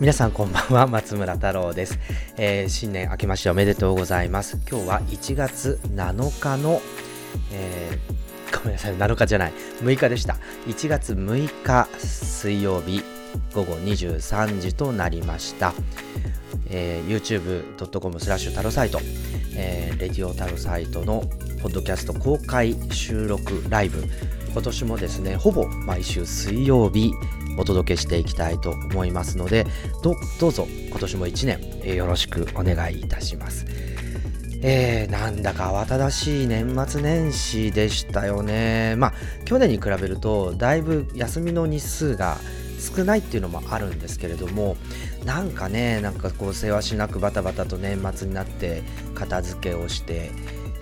皆さんこんばんは松村太郎です、えー、新年明けましておめでとうございます。今日は1月7日の、えー、ごめんなさい7日じゃない6日でした。1月6日水曜日午後23時となりました、えー、youtube.com スラッシュタロサイト、えー、レディオタロサイトのポッドキャスト公開収録ライブ今年もですねほぼ毎週水曜日お届けしていきたいと思いますのでどうぞ今年も1年、えー、よろしくお願いいたします。えー、なんだか慌ただしい年末年始でしたよね。まあ去年に比べるとだいぶ休みの日数が少ないっていうのもあるんですけれどもなんかねなんかこうせわしなくバタバタと年末になって片付けをして、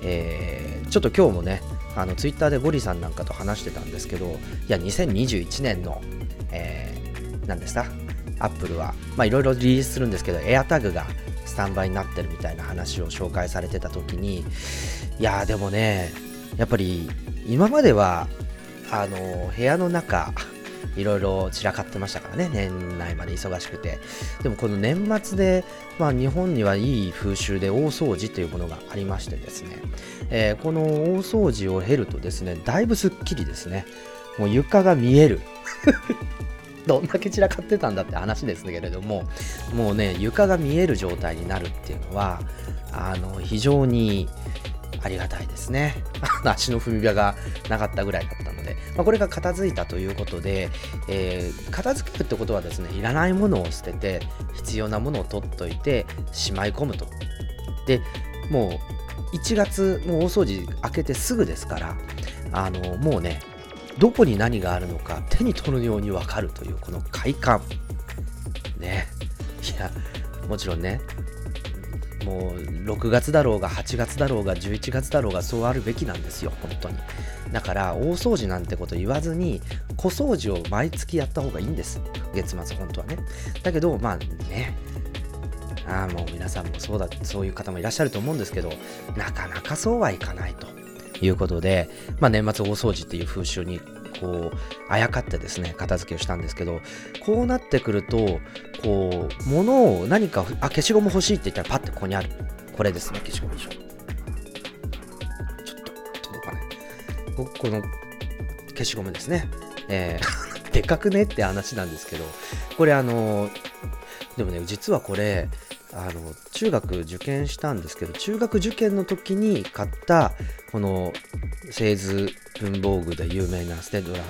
えー、ちょっと今日もねあのツイッターでゴリさんなんかと話してたんですけどいや2021年の、えー、何ですか？アップルはまあいろいろリリースするんですけど AirTag がスタンバイになってるみたいな話を紹介されてた時にいやでもねやっぱり今まではあの部屋の中いろいろ散らかってましたからね、年内まで忙しくて。でもこの年末で、まあ、日本にはいい風習で大掃除というものがありましてですね、えー、この大掃除を経るとですね、だいぶすっきりですね、もう床が見える。どんだけ散らかってたんだって話ですけれども、もうね、床が見える状態になるっていうのは、あの、非常にありがたいですね。足の踏み場がなかったぐらいだったので、まあ、これが片付いたということで、えー、片付けるってことはですね、いらないものを捨てて、必要なものを取っといて、しまい込むと。で、もう1月、もう大掃除開けてすぐですから、あのもうね、どこに何があるのか手に取るようにわかるというこの快感。ね。いや、もちろんね、もう6月だろうが8月だろうが11月だろうがそうあるべきなんですよ本当に。だから大掃除なんてこと言わずに小掃除を毎月やった方がいいんです月末本当はね。だけどまあね。ああもう皆さんもそうだそういう方もいらっしゃると思うんですけどなかなかそうはいかないということで、まあ、年末大掃除っていう風習にこうあやかってですね片付けをしたんですけどこうなってくるとこう物を何かあ消しゴム欲しいって言ったらパッてここにある。これですね消しゴムでしょ。ちょっと届かない。ここの消しゴムですね。えー、でかくねって話なんですけどこれあのでもね実はこれあの中学受験したんですけど中学受験の時に買ったこの製図文房具で有名なステドラの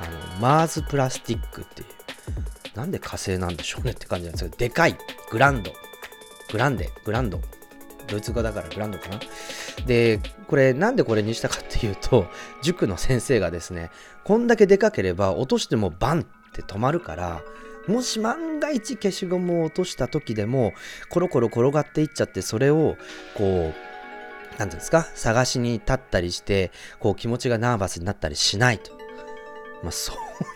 あのマーズプラスティックっていうなんで火星なんでしょうねって感じなんですけどでかいグランドグランデグランドドイツ語だからグランドかな。でこれなんでこれにしたかっていうと塾の先生がですねこんだけでかければ落としてもバンって止まるからもし万が一消しゴムを落とした時でもコロコロ転がっていっちゃってそれをこう何ていうんですか探しに立ったりしてこう気持ちがナーバスになったりしないと。まあ、そ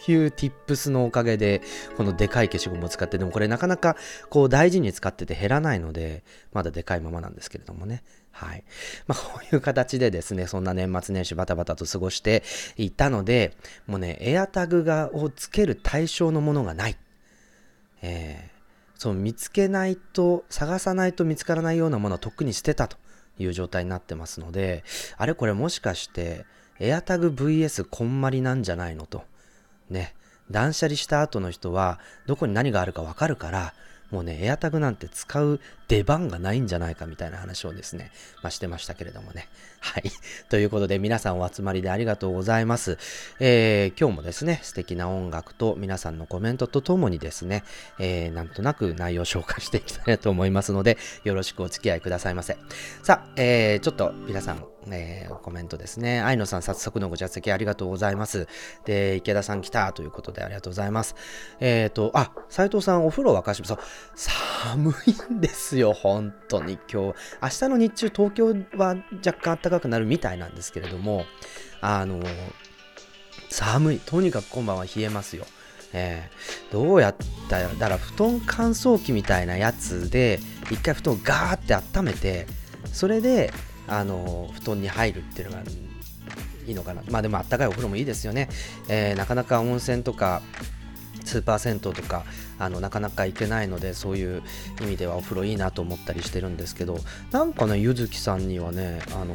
ういう tips のおかげで、このでかい消しゴムを使って、でもこれなかなかこう大事に使ってて減らないので、まだでかいままなんですけれどもね。はい。まあ、こういう形でですね、そんな年末年始バタバタと過ごしていたので、もうね、エアタグがをつける対象のものがない。えー、そう見つけないと探さないと見つからないようなものはとっくに捨てたという状態になってますのであれこれもしかして AirTag VS こんまりなんじゃないのと。ね。断捨離した後の人はどこに何があるかわかるからもうね、エアタグなんて使う出番がないんじゃないかみたいな話をですね、まあ、してましたけれどもね。はい。ということで、皆さんお集まりでありがとうございます。えー、今日もですね、素敵な音楽と皆さんのコメントとともにですね、えー、なんとなく内容を紹介していきたいなと思いますので、よろしくお付き合いくださいませ。さあ、えー、ちょっと皆さん、えー、コメントですね。愛野さん、早速のご着席ありがとうございます。で、池田さん来たということでありがとうございます。えっ、ー、と、あ、斉藤さん、お風呂沸かしそう。寒いんですよ、本当に今日。明日の日中、東京は若干暖かくなるみたいなんですけれども、あの、寒い。とにかく今晩は冷えますよ。えー、どうやったら、だから布団乾燥機みたいなやつで、一回布団をガーって温めて、それで、あの布団に入るっていうのがいいのかな。まあでもあったかいお風呂もいいですよね、えー、なかなか温泉とかスーパー銭湯とかあのなかなか行けないのでそういう意味ではお風呂いいなと思ったりしてるんですけどなんかねゆずきさんにはねあの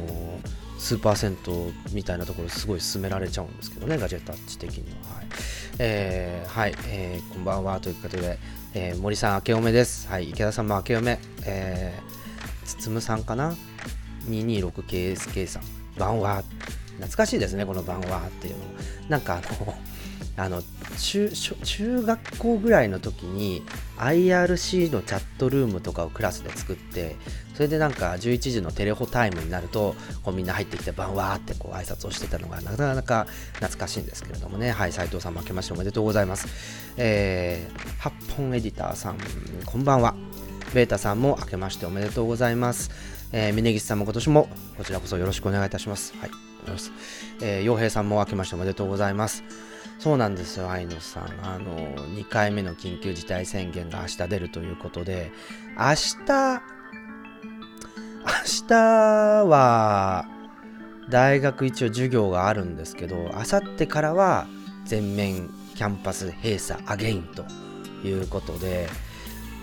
スーパー銭湯みたいなところすごい勧められちゃうんですけどねガジェタッチ的には。はい、えー、はい、えー、こんばんはということで、えー、森さん明けおめです。はい。池田さんも明けおめ。えー、つつむさんかな。226KSK さん。晩は懐かしいですねこの晩はっていうの。なんかあのあの中中学校ぐらいの時に IRC のチャットルームとかをクラスで作ってそれでなんか11時のテレホタイムになるとこうみんな入ってきてバンワーってこう挨拶をしてたのがなかなか懐かしいんですけれどもね。はい斉藤さん負けましておめでとうございます。えー、8本エディターさんこんばんは。ベータさんも明けましておめでとうございます。えー、峯岸さんも今年もこちらこそよろしくお願いいたします。はいえー、洋平さんも明けましておめでとうございます。そうなんですよ、愛野さん。あの、2回目の緊急事態宣言が明日出るということで、明日、明日は、大学一応授業があるんですけど、あさってからは全面キャンパス閉鎖アゲインということで、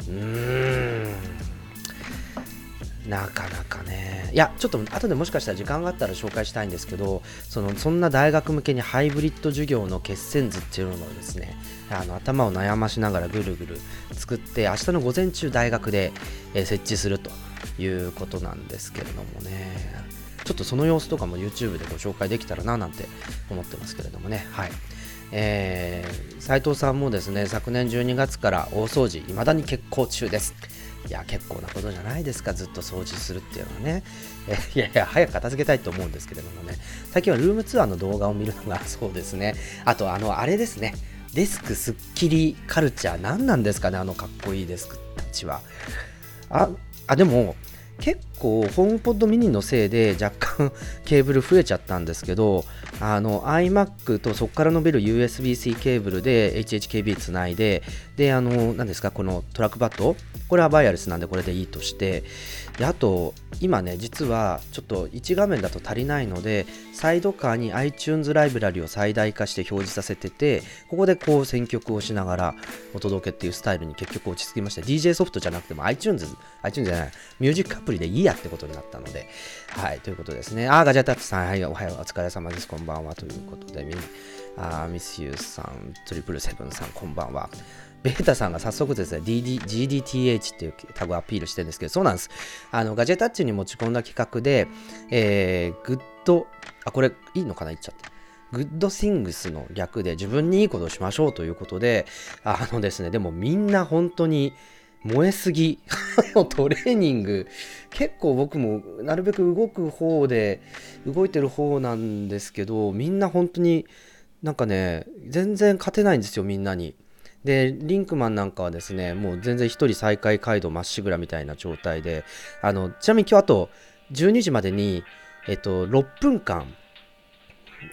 うーん、なかなかね。いやちょっと後でもしかしたら時間があったら紹介したいんですけどそのそんな大学向けにハイブリッド授業の決戦図っていうのをですねあの頭を悩ましながらぐるぐる作って明日の午前中大学で、え、設置するということなんですけれどもね。ちょっとその様子とかも YouTube でご紹介できたらななんて思ってますけれどもね。はい。えー、斉藤さんもですね昨年12月から大掃除未だに決行中です。いや結構なことじゃないですか。ずっと掃除するっていうのはね。いやいや早く片付けたいと思うんですけれどもね。最近はルームツアーの動画を見るのがそうですね。あとあのあれですね。デスクすっきりカルチャー。何なんですかねあのかっこいいデスクたちは。ああでも結構ホームポッドミニのせいで若干ケーブル増えちゃったんですけどあの iMac とそこから伸びる USB-C ケーブルで HHKB つないでであの何ですかこのトラックバットこれはバイアレスなんでこれでいいとしてであと今ね実はちょっと1画面だと足りないのでサイドカーに iTunes ライブラリを最大化して表示させててここでこう選曲をしながらお届けっていうスタイルに結局落ち着きまして DJ ソフトじゃなくても iTunes iTunes じゃないミュージックアプリでいいやってことになったのではいということですね。あガジェタッチさんはいおはようお疲れ様です。こんばんは。ということでみあミスユーさんトリプルセブンさんこんばんは。ベータさんが早速ですね、DD GDTH っていうタグをアピールしてるんですけど、そうなんです。あの、ガジェタッチに持ち込んだ企画で、えー、グッド、あ、これいいのかな言っちゃった。グッドシングスの略で自分にいいことをしましょうということで、あのですね、でもみんな本当に燃えすぎ のトレーニング、結構僕もなるべく動く方で、動いてる方なんですけど、みんな本当になんかね、全然勝てないんですよ、みんなに。でリンクマンなんかはですねもう全然1人再開街道まっしぐらみたいな状態であのちなみに今日あと12時までに、えっと、6分間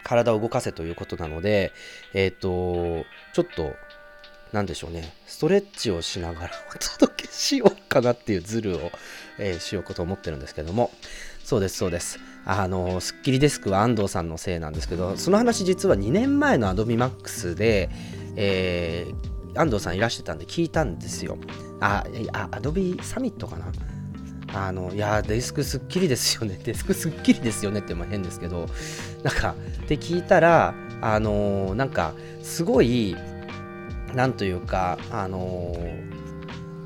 体を動かせということなのでえっとちょっとなんでしょうねストレッチをしながらお届けしようかなっていうズルを、えー、しようかと思ってるんですけども。そうですそうです。あのスッキリデスクは安藤さんのせいなんですけどその話実は2年前の AdobeMax で、えー安藤さんいらしてたんで聞いたんですよ。あ、あアドビサミットかな？あの、いや、デスクすっきりですよね。デスクすっきりですよねっても変ですけど、なんか、って聞いたら、あのなんか、すごい、なんというか、あの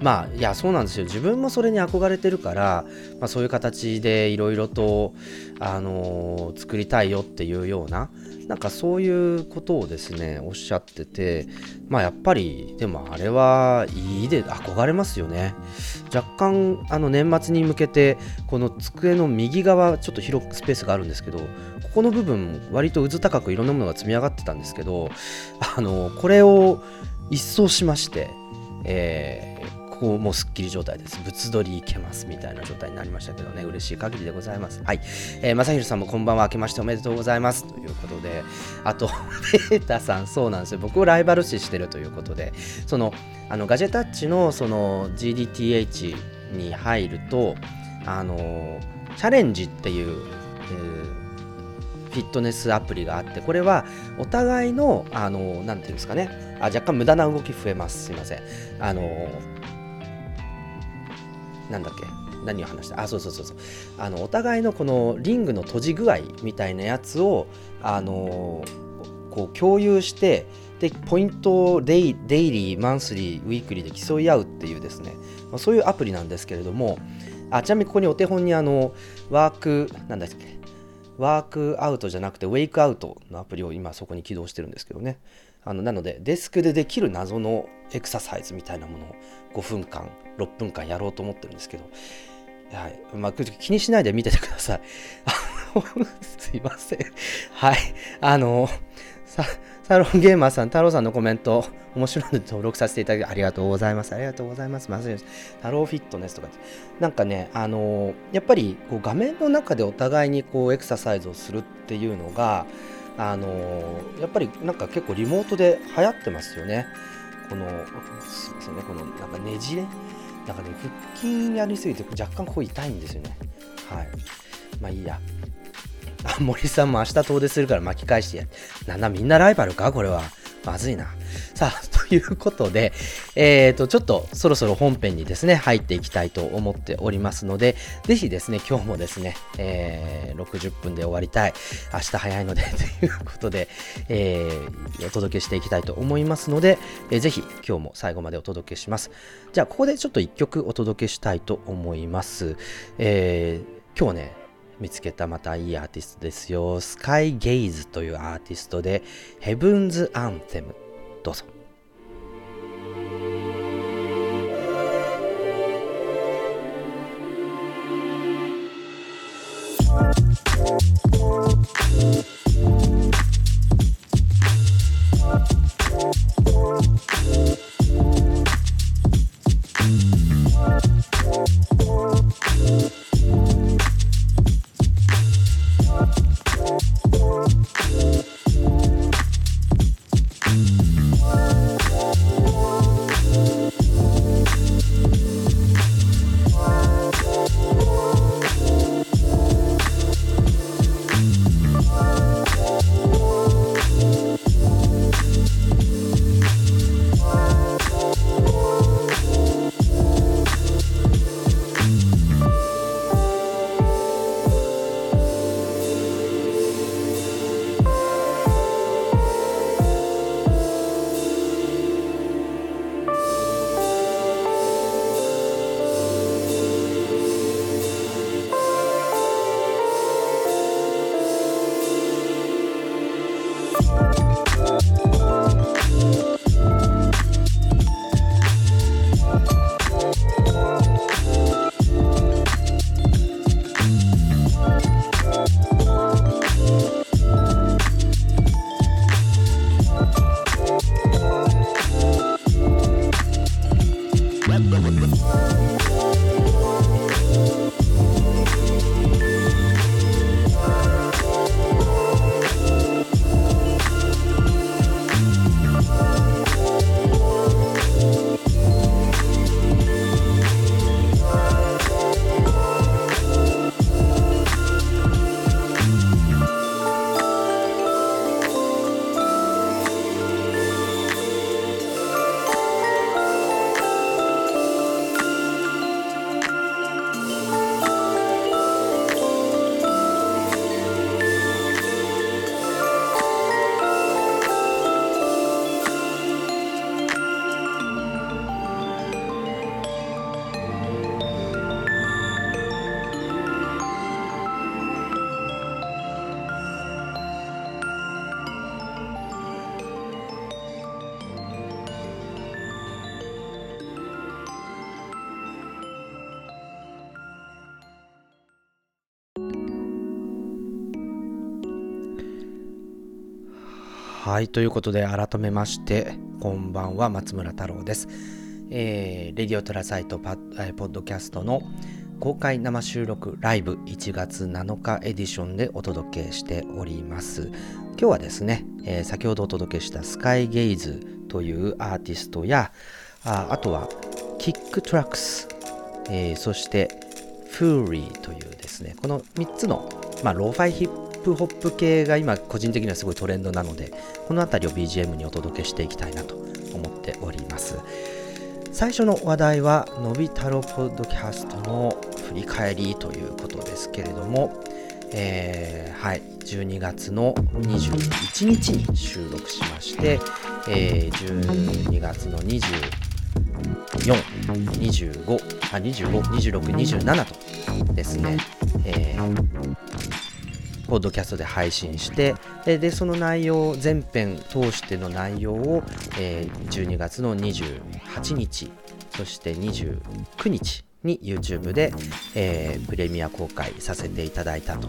まあいやそうなんですよ自分もそれに憧れてるから、まあ、そういう形でいろいろと、あのー、作りたいよっていうようななんかそういうことをですねおっしゃっててまあやっぱりでもあれはいいで憧れますよね。若干あの年末に向けてこの机の右側ちょっと広くスペースがあるんですけどここの部分割と渦高くいろんなものが積み上がってたんですけどあのこれを一掃しまして、えーこうもうすっきり状態です。物撮りいけますみたいな状態になりましたけどね、嬉しい限りでございます。はい。えー、まさひろさんもこんばんは、明けましておめでとうございます。ということで、あと、ベータさん、そうなんですよ。僕をライバル視してるということで、その、あのガジェタッチのその GDTH に入ると、あのチャレンジっていう、えーフィットネスアプリがあってこれはお互いのあのなんていうんですかねあ若干無駄な動き増えますすいませんあのなんだっけ？何を話した？あそうそうそうそう。あのお互いのこのリングの閉じ具合みたいなやつをあのこう共有してでポイントをデイデイリーマンスリーウィークリーで競い合うっていうですね、まあ、そういうアプリなんですけれどもあちなみにここにお手本にあのワークなんだっけ？ワークアウトじゃなくてウェイクアウトのアプリを今そこに起動してるんですけどね。あのなのでデスクでできる謎のエクササイズみたいなものを5分間6分間やろうと思ってるんですけど、はいまあ、気にしないで見ててください。すいません。はい。あの、さサロンゲーマーさん、太郎さんのコメント、面白いので登録させていただきありがとうございます。ありがとうございます。まず太郎フィットネスとかってなんかね、あのやっぱりこう画面の中でお互いにこうエクササイズをするっていうのが、あのやっぱりなんか結構リモートで流行ってますよね。この、すみませんね、このなんかねじれ、なんかね、腹筋やりすぎて若干ここ痛いんですよね。はい。まあいいや。あ、森さんも明日遠出するから巻き返してやなんだみんなライバルか？これは。まずいな。さあ、ということで、えっ、ー、と、ちょっとそろそろ本編にですね、入っていきたいと思っておりますので、ぜひですね、今日もですね、えー、60分で終わりたい。明日早いので、ということで、えー、お届けしていきたいと思いますので、えー、ぜひ今日も最後までお届けします。じゃあ、ここでちょっと一曲お届けしたいと思います。えー、今日ね、見つけたまたいいアーティストですよ。スカイゲイズというアーティストで、ヘブンズ・アンセム。どうぞ。Mm-hmm. はい、ということで改めまして、こんばんは、松村太郎です。えー、レディオトラサイトパッ、ポッドキャストの公開生収録ライブ1月7日エディションでお届けしております。今日はですね、えー、先ほどお届けした Skygaze というアーティストや、ああとは Kicktracks、えー、そしてフーリーというですね、この3つの、まあ、ローファイヒップップホップ系が今個人的にはすごいトレンドなのでこの辺りを BGM にお届けしていきたいなと思っております。最初の話題はのび太郎ポッドキャストの振り返りということですけれども、えー、はい12月の21日に収録しまして、えー、12月の24、25、あ25、26、27とですね、えー、ポッドキャストで配信してでその内容全編通しての内容を、えー、12月の28日そして29日に YouTube で、えー、プレミア公開させていただいたと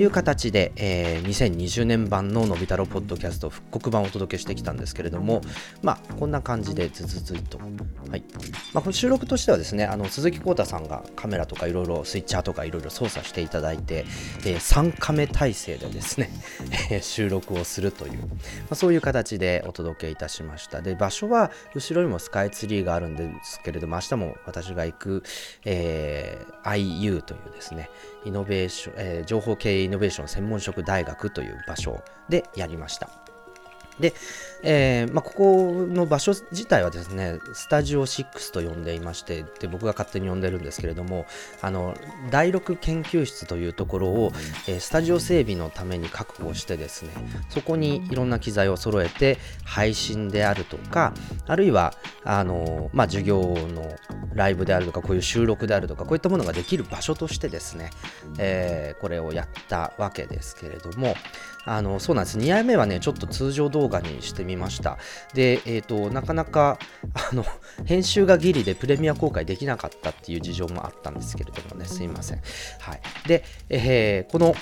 いう形で、えー、2020年版ののび太郎ポッドキャスト復刻版をお届けしてきたんですけれども、まあ、こんな感じでずずずいと。はいまあ、収録としてはですね、あの鈴木浩太さんがカメラとかいろいろスイッチャーとかいろいろ操作していただいて、えー、3カメ体制でですね、収録をするという、まあ、そういう形でお届けいたしました。で、場所は後ろにもスカイツリーがあるんですけれども、明日も私が行く、えー、IU というですね、イノベーション、えー、情報経営イノベーション専門職大学という場所でやりました。で、えーまあ、ここの場所自体はですね、スタジオ6と呼んでいまして、で僕が勝手に呼んでるんですけれども、あの第6研究室というところを、えー、スタジオ整備のために確保してですね、そこにいろんな機材を揃えて、配信であるとか、あるいは、あのまあ、授業のライブであるとか、こういう収録であるとか、こういったものができる場所としてですね、えー、これをやったわけですけれども、あのそうなんです。2夜目はね、ちょっと通常動画にしてみました。で、え、ー、と、なかなか、あの、編集がギリでプレミア公開できなかったっていう事情もあったんですけれどもね、すいません。はい。で、えー、この、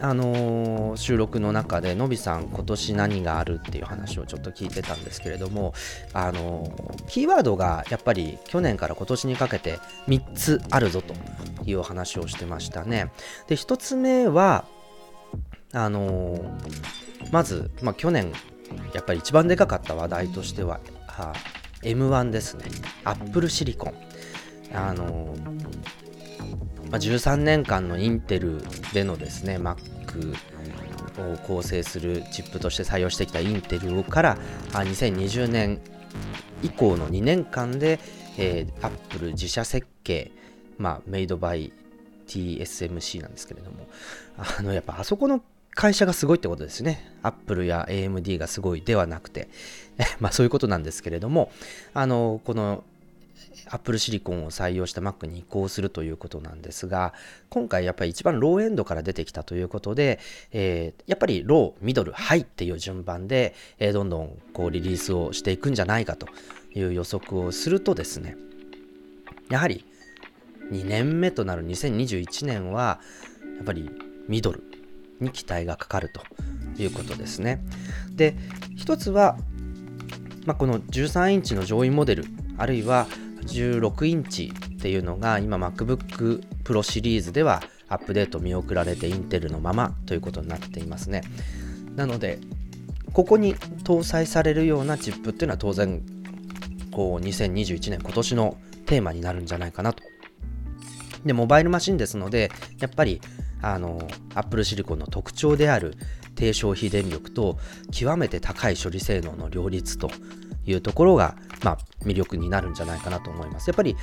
あのー、収録の中でのびさん今年何があるっていう話をちょっと聞いてたんですけれどもあのー、キーワードがやっぱり去年から今年にかけて3つあるぞという話をしてましたねで1つ目はあのー、まず、まあ、去年やっぱり一番でかかった話題としては、は M1 ですね。アップルシリコン。あのー、まあ、13年間のインテルでのですね、Mac を構成するチップとして採用してきたインテルからあ2020年以降の2年間で、えー、Apple 自社設計、まあ、 made by TSMC なんですけれども、あの、やっぱあそこの会社がすごいってことですね。アップルや AMD がすごいではなくて、まあそういうことなんですけれども、あの、この Apple シリコンを採用した Mac に移行するということなんですが、今回やっぱり一番ローエンドから出てきたということで、えー、やっぱりロー、ミドル、ハイっていう順番で、えー、どんどんこうリリースをしていくんじゃないかという予測をするとですね、やはり2年目となる2021年は、やっぱりミドル、に期待がかかるということですね。で、一つは、まあ、この13インチの上位モデル、あるいは16インチっていうのが今 MacBook Pro シリーズではアップデート見送られてインテルのままということになっていますね。なので、ここに搭載されるようなチップっていうのは当然、こう2021年今年のテーマになるんじゃないかなと。で、モバイルマシンですので、やっぱりあの Apple シリコンの特徴である低消費電力と極めて高い処理性能の両立というところが、まあ、魅力になるんじゃないかなと思います。やっぱり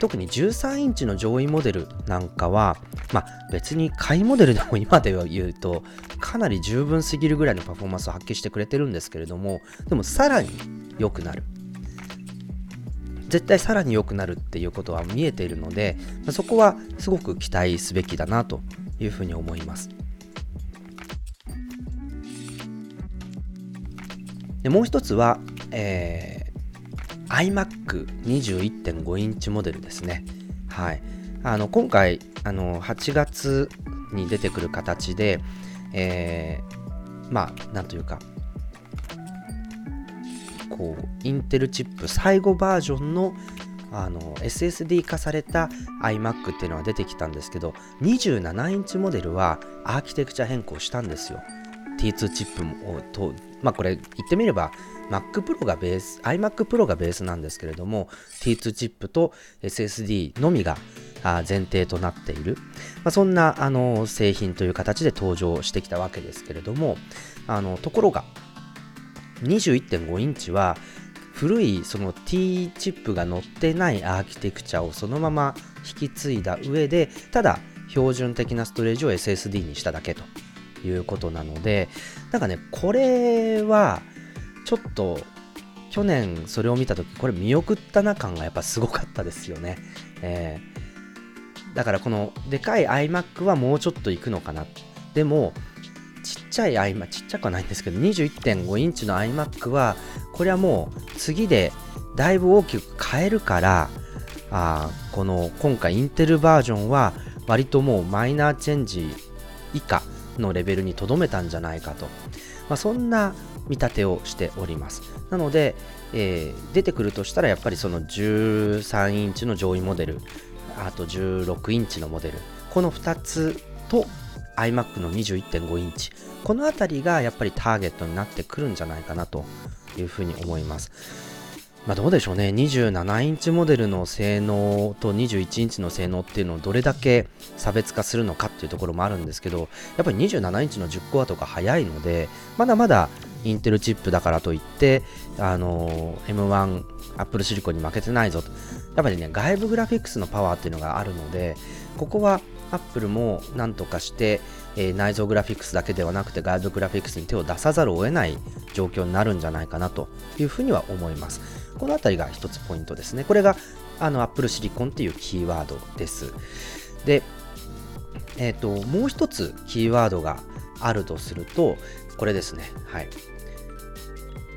特に13インチの上位モデルなんかは、まあ、別に買いモデルでも今では言うとかなり十分すぎるぐらいのパフォーマンスを発揮してくれてるんですけれどもでもさらに良くなる絶対さらに良くなるっていうことは見えているのでそこはすごく期待すべきだなというふうに思います。でもう一つは、えー、iMac21.5 インチモデルですね。はい。あの、今回、あの、8月に出てくる形で、えー、まあ、なんというか、こう、インテルチップ最後バージョンのあの SSD 化された iMac っていうのは出てきたんですけど27インチモデルはアーキテクチャ変更したんですよ。T2 チップもと、まあ、これ言ってみれば Mac Pro がベース iMac Pro がベースなんですけれども T2 チップと SSD のみが前提となっている、まあ、そんなあの製品という形で登場してきたわけですけれどもあのところが21.5インチは古いその T チップが載ってないアーキテクチャをそのまま引き継いだ上でただ標準的なストレージを SSD にしただけということなのでなんかねこれはちょっと去年それを見た時これ見送ったな感がやっぱすごかったですよね、えー、だからこのでかい iMac はもうちょっといくのかな。でもちっちゃい iMac ちっちゃくはないんですけど21.5インチの iMac はこれはもう次でだいぶ大きく変えるからあこの今回インテルバージョンは割ともうマイナーチェンジ以下のレベルにとどめたんじゃないかと、まあ、そんな見立てをしております。なので、えー、出てくるとしたらやっぱりその13インチの上位モデルあと16インチのモデルこの2つと iMac の21.5インチ。この辺りがやっぱりターゲットになってくるんじゃないかなというふうに思います。まあ、どうでしょうね。27インチモデルの性能と21インチの性能っていうのをどれだけ差別化するのかっていうところもあるんですけどやっぱり27インチの10コアとか速いのでまだまだインテルチップだからといってあの M1 アップルシリコンに負けてないぞと。やっぱりね外部グラフィックスのパワーっていうのがあるのでここはアップルもなんとかして、えー、内蔵グラフィックスだけではなくて外部グラフィックスに手を出さざるを得ない状況になるんじゃないかなというふうには思います。このあたりが一つポイントですね。これがあの Apple Silicon っていうキーワードです。で、えっ、ー、と、もう一つキーワードがあるとすると、これですね。はい。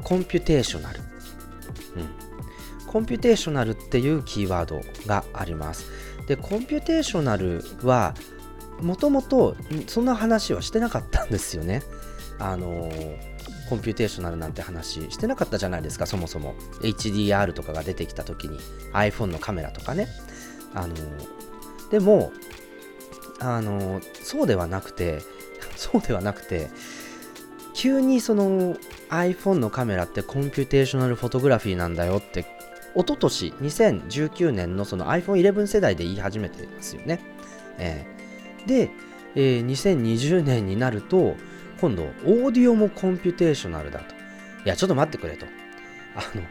computational。うん。 computational っていうキーワードがあります。で、 computational は、もともとそんな話はしてなかったんですよね。あの computational なんて話してなかったじゃないですかそもそも HDR とかが出てきた時に iPhone のカメラとかねあのでもあのそうではなくて そうではなくて急にその iPhone のカメラって computational photography なんだよって一昨年2019年のその iPhone11 世代で言い始めてますよね、えー、で、えー、2020年になると今度、オーディオもコンピュテーショナルだと。いや、ちょっと待ってくれと。あの、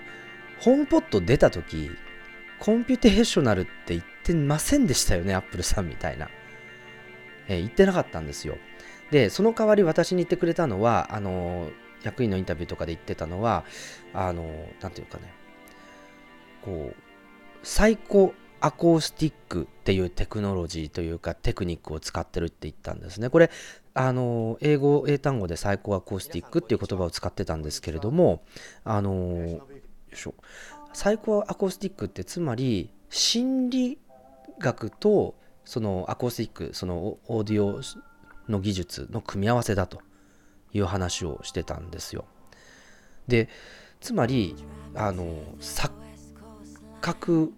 ホームポット出た時、コンピュテーショナルって言ってませんでしたよね、アップルさんみたいな。えー、言ってなかったんですよ。で、その代わり私に言ってくれたのは、あの、役員のインタビューとかで言ってたのは、あの、なんていうかね、こう、最高アコースティックっていうテクノロジーというかテクニックを使ってるって言ったんですね。これ、あの、英語、英単語で最高アコースティックっていう言葉を使ってたんですけれども、あの、よいしょ。最高アコースティックってつまり心理学とそのアコースティック、そのオーディオの技術の組み合わせだという話をしてたんですよ。で、つまり、あの、錯覚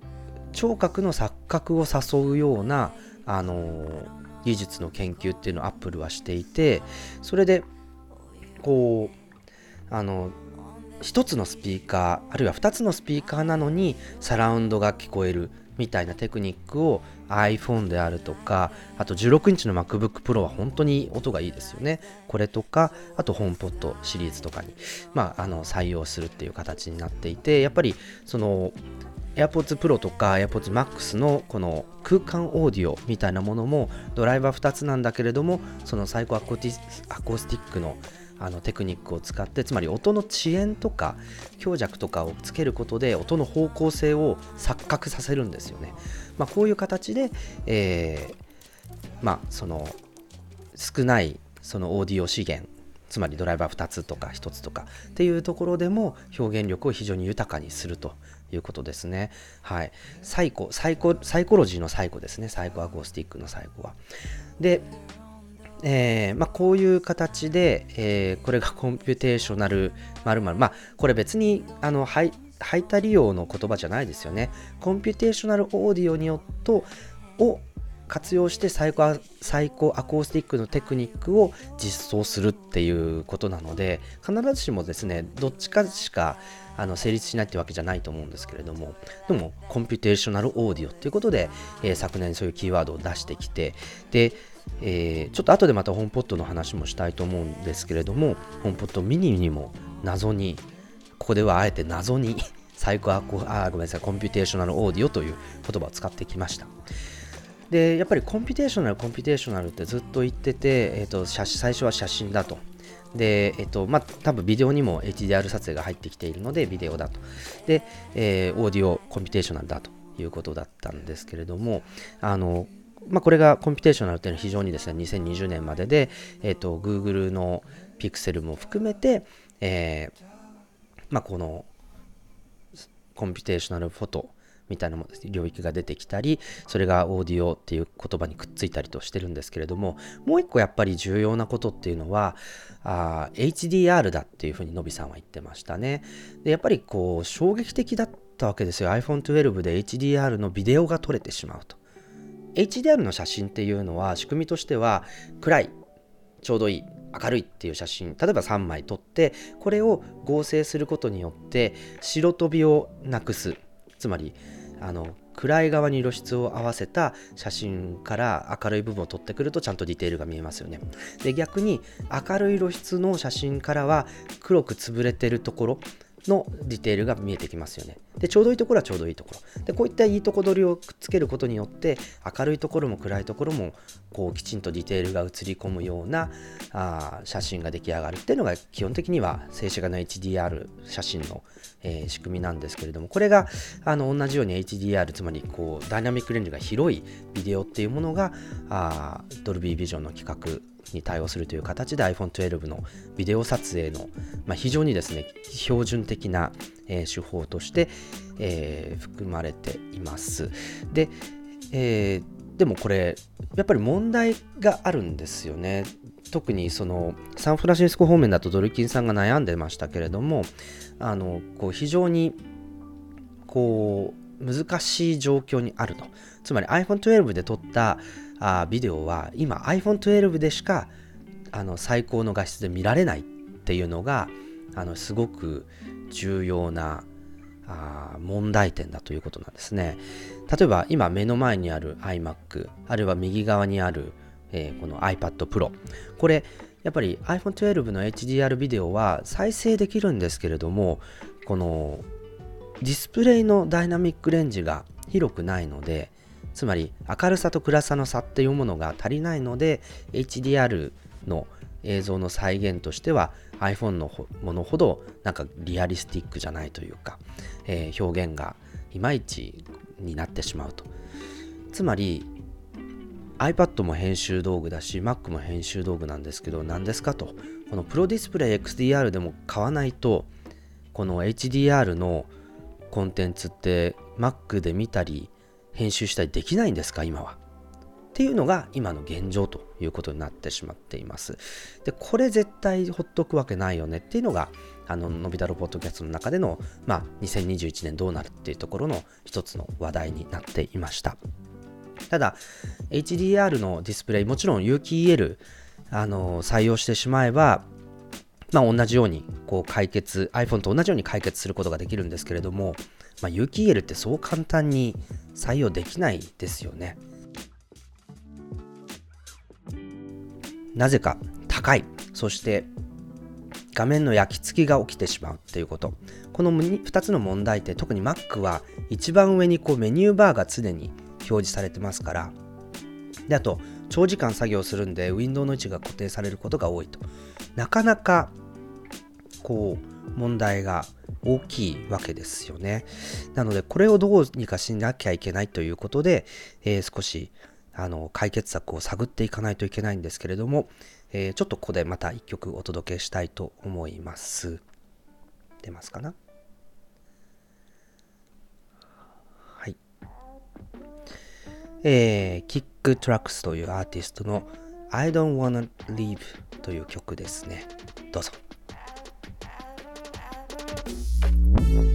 聴覚の錯覚を誘うようなあの技術の研究っていうのをアップルはしていてそれでこうあの1つのスピーカーあるいは2つのスピーカーなのにサラウンドが聞こえるみたいなテクニックを iPhone であるとかあと16インチの MacBook Pro は本当に音がいいですよね。これとかあと HomePod シリーズとかに、まあ、あの採用するっていう形になっていてやっぱりその AirPods Pro とか AirPods Max のこの空間オーディオみたいなものもドライバー2つなんだけれどもそのサイコアコティアコースティックのあのテクニックを使ってつまり音の遅延とか強弱とかをつけることで音の方向性を錯覚させるんですよね。まあ、こういう形で、えー、まあ、その少ないそのオーディオ資源つまりドライバー2つとか1つとかっていうところでも表現力を非常に豊かにするということですね。はい。サイコ、サイコ、サイコロジーのサイコですね。サイコアコースティックのサイコは。で、えーまあ、こういう形で、えー、これが コンピュテーショナル〇〇まあこれ別にあの排排他利用の言葉じゃないですよねコンピュテーショナルオーディオによっとを活用してサイコサイコアコースティックのテクニックを実装するっていうことなので必ずしもですねどっちかしかあの成立しないってわけじゃないと思うんですけれどもでも computational audio っていうことで、えー、昨年そういうキーワードを出してきてでえー、ちょっと後でまた HomePod の話もしたいと思うんですけれども HomePod mini にも謎にここではあえて謎に psychoaco あごめんなさい computational audio という言葉を使ってきました。でやっぱり computational computational ってずっと言ってて、えーと、最初は写真だと。で、えっと、まあ、多分ビデオにも HDR 撮影が入ってきているので、ビデオだと。で、えー、オーディオコンピュテーショナルだということだったんですけれども、あの、まあ、これがコンピュテーショナルっていうのは非常にですね、2020年までで、えっと、Google の Pixel も含めて、えー、まあ、このコンピュテーショナルフォトみたいなも領域が出てきたりそれがオーディオっていう言葉にくっついたりとしてるんですけれどももう一個やっぱり重要なことっていうのはあ HDR だっていうふうにのびさんは言ってましたね。でやっぱりこう衝撃的だったわけですよ。iPhone12 で HDR のビデオが撮れてしまうと。HDR の写真っていうのは仕組みとしては暗いちょうどいい明るいっていう写真。例えば3枚撮ってこれを合成することによって白飛びをなくす。つまりあの暗い側に露出を合わせた写真から明るい部分を撮ってくるとちゃんとディテールが見えますよね。で逆に明るい露出の写真からは黒く潰れてるところのディテールが見えてきますよね。で、ちょうどいいところはちょうどいいところ。で、こういったいいとこ取りをくっつけることによって、明るいところも暗いところも、こう、きちんとディテールが映り込むようなあ写真が出来上がるっていうのが、基本的には静止画の HDR 写真の、えー、仕組みなんですけれども、これが、あの、同じように HDR、つまり、こう、ダイナミックレンジが広いビデオっていうものが、あドルビービジョンの企画に対応するという形で iPhone12 のビデオ撮影の、まあ、非常にですね標準的な、えー、手法として、えー、含まれています。で、えー、でもこれやっぱり問題があるんですよね。特にそのサンフランシスコ方面だとドルキンさんが悩んでましたけれどもあのこう非常にこう難しい状況にあるとつまり iPhone12 で撮ったあビデオは今 iPhone12 でしかあの最高の画質で見られないっていうのがあのすごく重要なあ問題点だということなんですね。例えば今目の前にある iMac あるいは右側にある、えー、この iPad Pro これやっぱり iPhone12 の HDR ビデオは再生できるんですけれどもこのディスプレイのダイナミックレンジが広くないのでつまり明るさと暗さの差っていうものが足りないので HDR の映像の再現としては iPhone のものほどなんかリアリスティックじゃないというか、えー、表現がいまいちになってしまうと。つまり iPad も編集道具だし Mac も編集道具なんですけど何ですかと。このプロディスプレイ XDR でも買わないとこの HDR のコンテンツって Mac で見たり編集したりできないんですか今は。っていうのが今の現状ということになってしまっています。で、これ絶対ほっとくわけないよねっていうのが、あの、のび太郎ポッドキャストの中での、まあ、2021年どうなるっていうところの一つの話題になっていました。ただ、HDR のディスプレイ、もちろん有機 EL、あの、採用してしまえば、まあ、同じようにこう解決 iPhone と同じように解決することができるんですけれども、まあ、有機 EL ってそう簡単に採用できないですよね。なぜか高い。そして画面の焼き付きが起きてしまうっていうこと。この2つの問題点、特に Mac は一番上にこうメニューバーが常に表示されてますから、であと、長時間作業するんで、ウィンドウの位置が固定されることが多いと。なかなか、こう、問題が大きいわけですよね。なので、これをどうにかしなきゃいけないということで、えー、少しあの解決策を探っていかないといけないんですけれども、えー、ちょっとここでまた一曲お届けしたいと思います。出ますかな？はい。えー、キックトラックスというアーティストの I don't wanna leave という曲ですね。どうぞ。thank you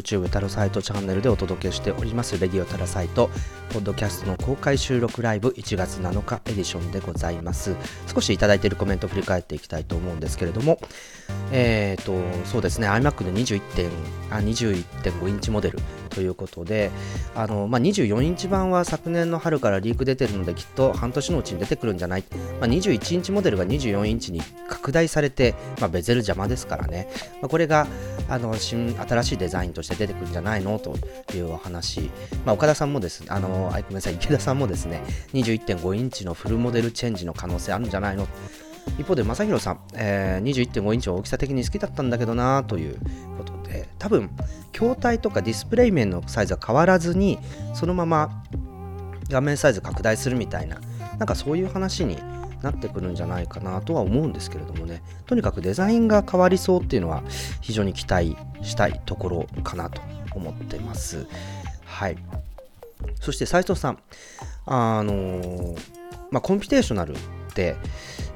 YouTube タロサイトチャンネルでお届けしております。レディオタラサイト。ポッドキャストの公開収録ライブ。1月7日エディションでございます。少しいただいているコメントを振り返っていきたいと思うんですけれども。えっ、ー、とそうですね。iMac で21.5インチモデルということであの、まあ、24インチ版は昨年の春からリーク出てるのできっと半年のうちに出てくるんじゃない、まあ、21インチモデルが24インチに拡大されて、まあ、ベゼル邪魔ですからね、まあ、これがあの新新しいデザインとして出てくるんじゃないの？というお話、まあ、岡田さんもですねあのごめんなさい。池田さんもですね21.5インチのフルモデルチェンジの可能性あるんじゃないの？一方で正宏さん、えー、21.5インチは大きさ的に好きだったんだけどなということで多分筐体とかディスプレイ面のサイズは変わらずにそのまま画面サイズ拡大するみたいななんかそういう話になってくるんじゃないかなとは思うんですけれどもね。とにかくデザインが変わりそうっていうのは非常に期待したいところかなと思ってます。はい。そして斉藤さんあのー、まあ、コンピュテーショナルって、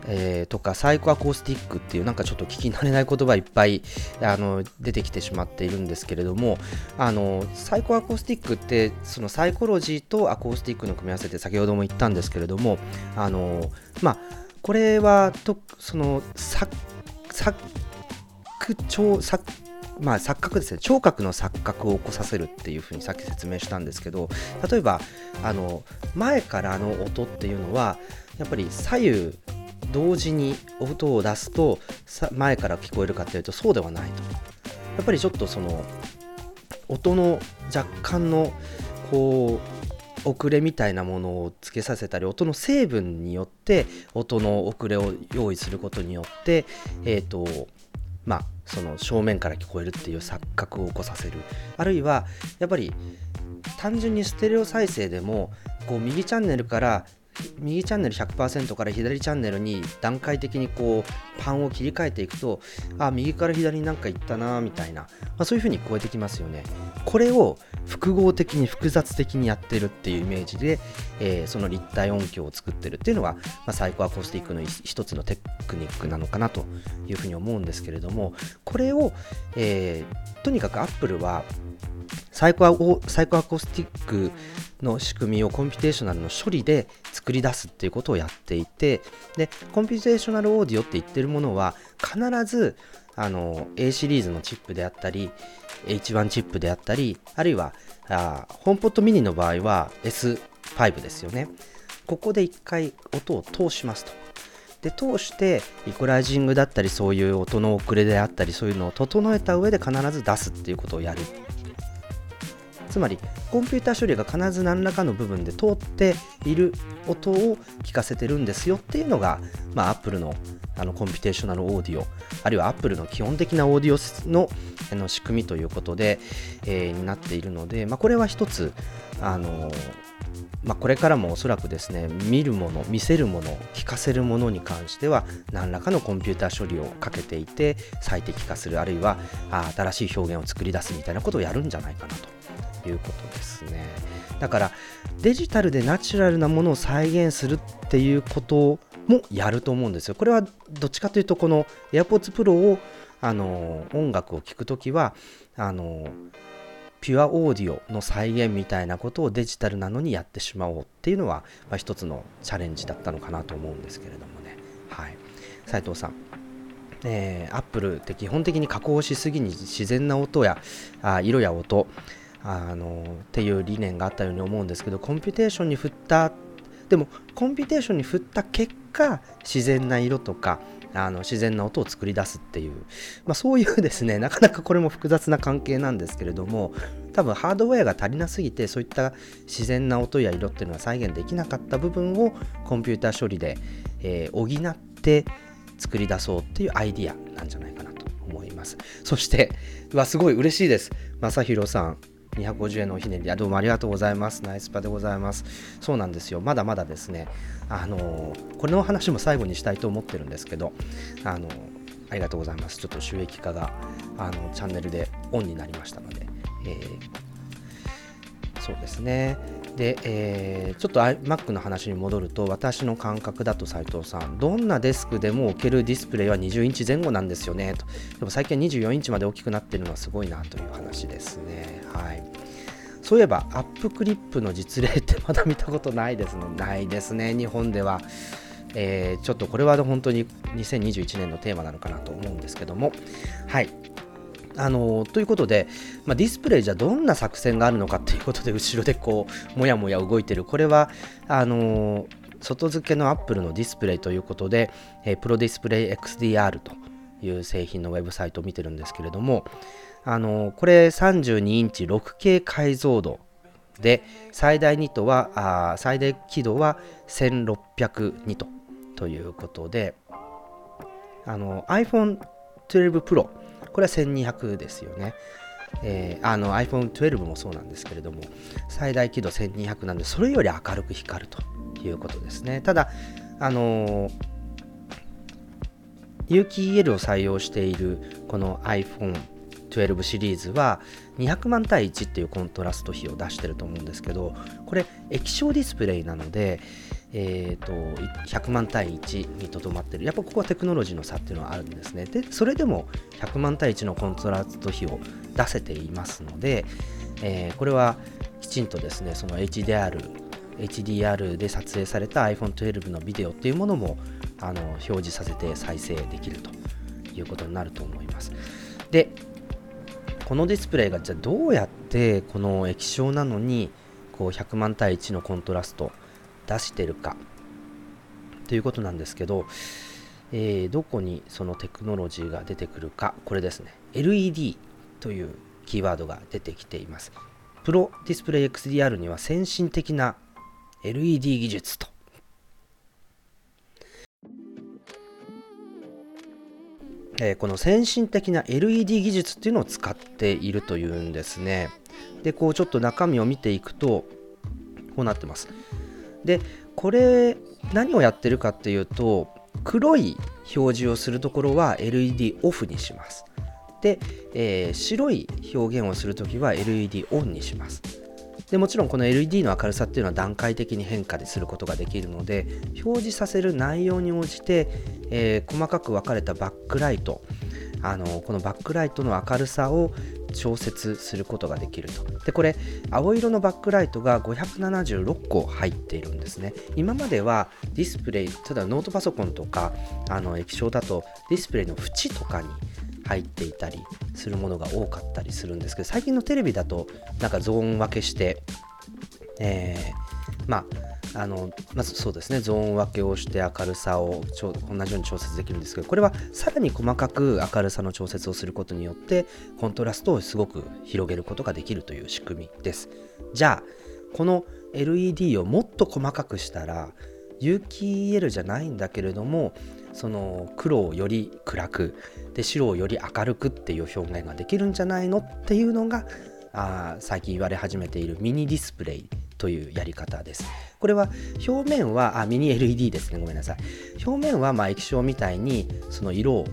えー、とかサイコアコースティックっていうなんかちょっと聞き慣れない言葉いっぱいあの出てきてしまっているんですけれどもあのサイコアコースティックってそのサイコロジーとアコースティックの組み合わせって先ほども言ったんですけれどもあのまあこれはとその錯聴錯まあ、錯覚ですね。聴覚の錯覚を起こさせるっていうふうにさっき説明したんですけど例えばあの前からの音っていうのはやっぱり左右同時に音を出すと前から聞こえるかっていうとそうではないと。やっぱりちょっとその音の若干のこう遅れみたいなものをつけさせたり音の成分によって音の遅れを用意することによってえっ、ー、とまあその正面から聞こえるっていう錯覚を起こさせる。あるいはやっぱり単純にステレオ再生でもこう右チャンネルから右チャンネル100%から左チャンネルに段階的にこうパンを切り替えていくとあ右から左になんか行ったなみたいな、まあ、そういう風に聞こえてきますよね。これを複合的に複雑的にやってるっていうイメージで、えー、その立体音響を作ってるっていうのは、まあ、サイコアコースティックの一つのテクニックなのかなというふうに思うんですけれどもこれを、えー、とにかくアップルはサイコアコースティックの仕組みをコンピュテーショナルの処理で作り出すっていうことをやっていてでコンピュテーショナルオーディオって言ってるものは必ずあの A シリーズのチップであったり H1 チップであったりあるいはあホームポットミニの場合は S5 ですよね。ここで一回音を通しますと。で通してイコライジングだったりそういう音の遅れであったりそういうのを整えた上で必ず出すっていうことをやる。つまりコンピューター処理が必ず何らかの部分で通っている音を聞かせてるんですよっていうのが、まあ、Apple のあのコンピュテーショナルオーディオあるいは Apple の基本的なオーディオのあの仕組みということで、えー、になっているので、まあ、これは一つあのまあ、これからもおそらくですね見るもの見せるもの聞かせるものに関しては何らかのコンピューター処理をかけていて最適化するあるいは新しい表現を作り出すみたいなことをやるんじゃないかなと。いうことですね。だからデジタルでナチュラルなものを再現するっていうこともやると思うんですよ。これはどっちかというとこの AirPods Pro をあの音楽を聴くときはあのピュアオーディオの再現みたいなことをデジタルなのにやってしまおうっていうのは、まあ、一つのチャレンジだったのかなと思うんですけれどもね。はい。斉藤さん。えー、アップルって基本的に加工しすぎに自然な音やあ色や音、あのっていう理念があったように思うんですけどコンピュテーションに振ったでもコンピュテーションに振った結果自然な色とかあの自然な音を作り出すっていう、まあ、そういうですねなかなかこれも複雑な関係なんですけれども多分ハードウェアが足りなすぎてそういった自然な音や色っていうのは再現できなかった部分をコンピューター処理で、えー、補って作り出そうっていうアイディアなんじゃないかなと思います。そしてうわすごい嬉しいです。正弘さん。250円のおひねり、どうもありがとうございます。ナイスパでございます。そうなんですよ。まだまだですね、あのこれの話も最後にしたいと思ってるんですけど、あのありがとうございます。ちょっと収益化があのチャンネルでオンになりましたので、えー、そうですね。で、えー、ちょっと iMac の話に戻ると私の感覚だと斉藤さんどんなデスクでも置けるディスプレイは20インチ前後なんですよねと。でも最近24インチまで大きくなってるのはすごいなという話ですね。はい。そういえばアップクリップの実例ってまだ見たことないですのないですね日本では。えー、ちょっとこれは本当に2021年のテーマなのかなと思うんですけども。はい。あのということで、まあ、ディスプレイじゃどんな作戦があるのかということで 後ろでこうもやもや動いてる。これはあの外付けのアップルのディスプレイということで、えー、プロディスプレイ XDR という製品のウェブサイトを見てるんですけれどもあのこれ32インチ 6K 解像度で最大ニットはあ最大輝度は1600ニットということであの iPhone 12 Pro これは1200ですよね。えー、あの iPhone12 もそうなんですけれども最大輝度1200なんでそれより明るく光るということですねただあのー、有機 EL を採用しているこの iPhone12 シリーズは200万対1っていうコントラスト比を出してると思うんですけどこれ液晶ディスプレイなのでえーと、100万対1にとどまってる。やっぱここはテクノロジーの差っていうのはあるんですね。でそれでも100万対1のコントラスト比を出せていますので、えー、これはきちんとですねその HDR HDR で撮影された iPhone12 のビデオっていうものもあの表示させて再生できるということになると思います。でこのディスプレイがじゃあどうやってこの液晶なのにこう100万対1のコントラスト出してるか。ということなんですけど、えー、どこにそのテクノロジーが出てくるか。これですね。LED というキーワードが出てきています。プロディスプレイ XDR には先進的な LED 技術と。えー、この先進的な LED 技術っていうのを使っているというんですね。でこうちょっと中身を見ていくとこうなってます。でこれ何をやってるかっていうと黒い表示をするところは LED オフにします。で、えー、白い表現をするときは LED オンにします。でもちろんこの LED の明るさっていうのは段階的に変化ですることができるので表示させる内容に応じて、えー、細かく分かれたバックライト。あのこのバックライトの明るさを調節することができると。でこれ青色のバックライトが576個入っているんですね。今まではディスプレイただノートパソコンとかあの液晶だとディスプレイの縁とかに入っていたりするものが多かったりするんですけど最近のテレビだとなんかゾーン分けして、えー、まああのまずそうですねゾーン分けをして明るさをちょ同じように調節できるんですけどこれはさらに細かく明るさの調節をすることによってコントラストをすごく広げることができるという仕組みですじゃあこの LED をもっと細かくしたら有機 EL じゃないんだけれどもその黒をより暗くで白をより明るくっていう表現ができるんじゃないのっていうのがあ最近言われ始めているミニディスプレイというやり方です。これは表面はあミニ LED ですね。ごめんなさい。表面はま液晶みたいにその色を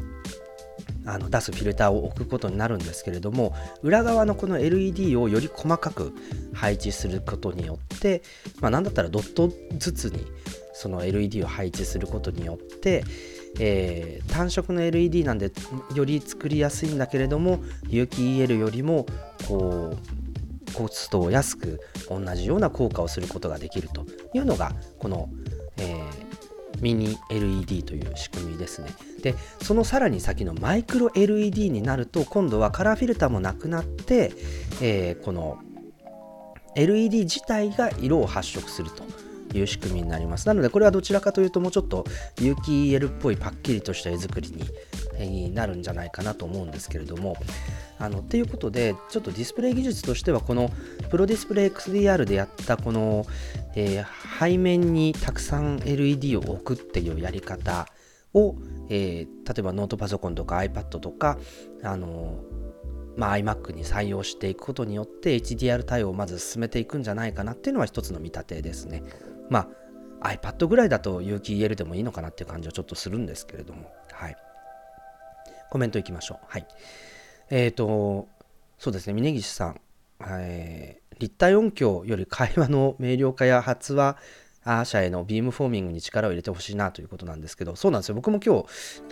あの出すフィルターを置くことになるんですけれども裏側のこの LED をより細かく配置することによって、まあ、何だったらドットずつにその LED を配置することによって、えー、単色の LED なんでより作りやすいんだけれども有機 EL よりもこうコストを安く同じような効果をすることができるというのがこの、えー、ミニ LED という仕組みですね。でそのさらに先のマイクロ LED になると今度はカラーフィルターもなくなって、えー、この LED 自体が色を発色すると。いう仕組みになります。なのでこれはどちらかというともうちょっと有機 EL っぽいパッキリとした絵作りになるんじゃないかなと思うんですけれども。あのっていうことでちょっとディスプレイ技術としてはこのプロディスプレイ XDR でやったこの、えー、背面にたくさん LED を置くっていうやり方を、えー、例えばノートパソコンとか iPad とかあのまあ、iMac に採用していくことによって HDR 対応をまず進めていくんじゃないかなっていうのは一つの見立てですね。まあ iPad ぐらいだと有機 EL でもいいのかなっていう感じはちょっとするんですけれども、はい。コメントいきましょう。はい。えっ、ー、と、そうですね、峯岸さん、えー、立体音響より会話の明瞭化や発話者へのビームフォーミングに力を入れてほしいなということなんですけど、そうなんですよ。僕も今日、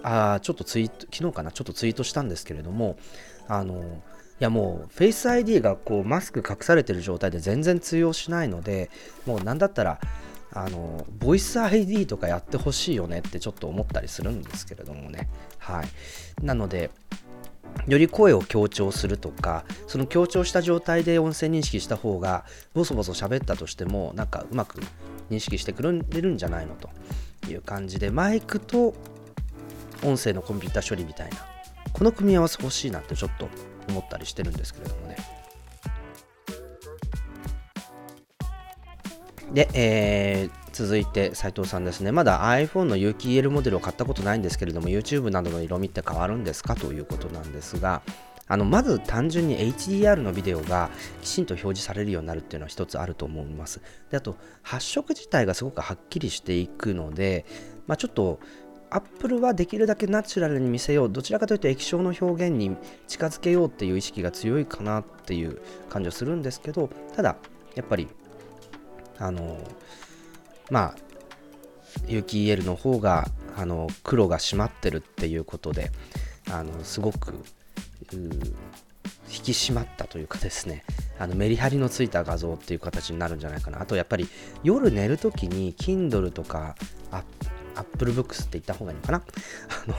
あちょっとツイート、昨日かな、ちょっとツイートしたんですけれども、あの、いやもう、フェイス ID がこう、マスク隠されてる状態で全然通用しないので、もうなんだったら、あの、ボイス ID とかやってほしいよねってちょっと思ったりするんですけれどもね。はい。なので、より声を強調するとかその強調した状態で音声認識した方がボソボソ喋ったとしてもなんかうまく認識してくれるんじゃないのという感じでマイクと音声のコンピュータ処理みたいなこの組み合わせ欲しいなってちょっと思ったりしてるんですけれどもねで、えー、続いて斉藤さんですね。まだ iPhone の有機 EL モデルを買ったことないんですけれども、YouTube などの色味って変わるんですかということなんですが、あのまず単純に HDR のビデオがきちんと表示されるようになるっていうのは一つあると思います。であと発色自体がすごくはっきりしていくので、まあ、ちょっと Apple はできるだけナチュラルに見せようどちらかというと液晶の表現に近づけようっていう意識が強いかなっていう感じはするんですけどただやっぱりあのまあ有機 EL の方があの黒が締まってるっていうことであのすごく引き締まったというかですねあのメリハリのついた画像っていう形になるんじゃないかな。あとやっぱり夜寝るときに Kindle とかアップルブックスって言った方がいいのかな？あの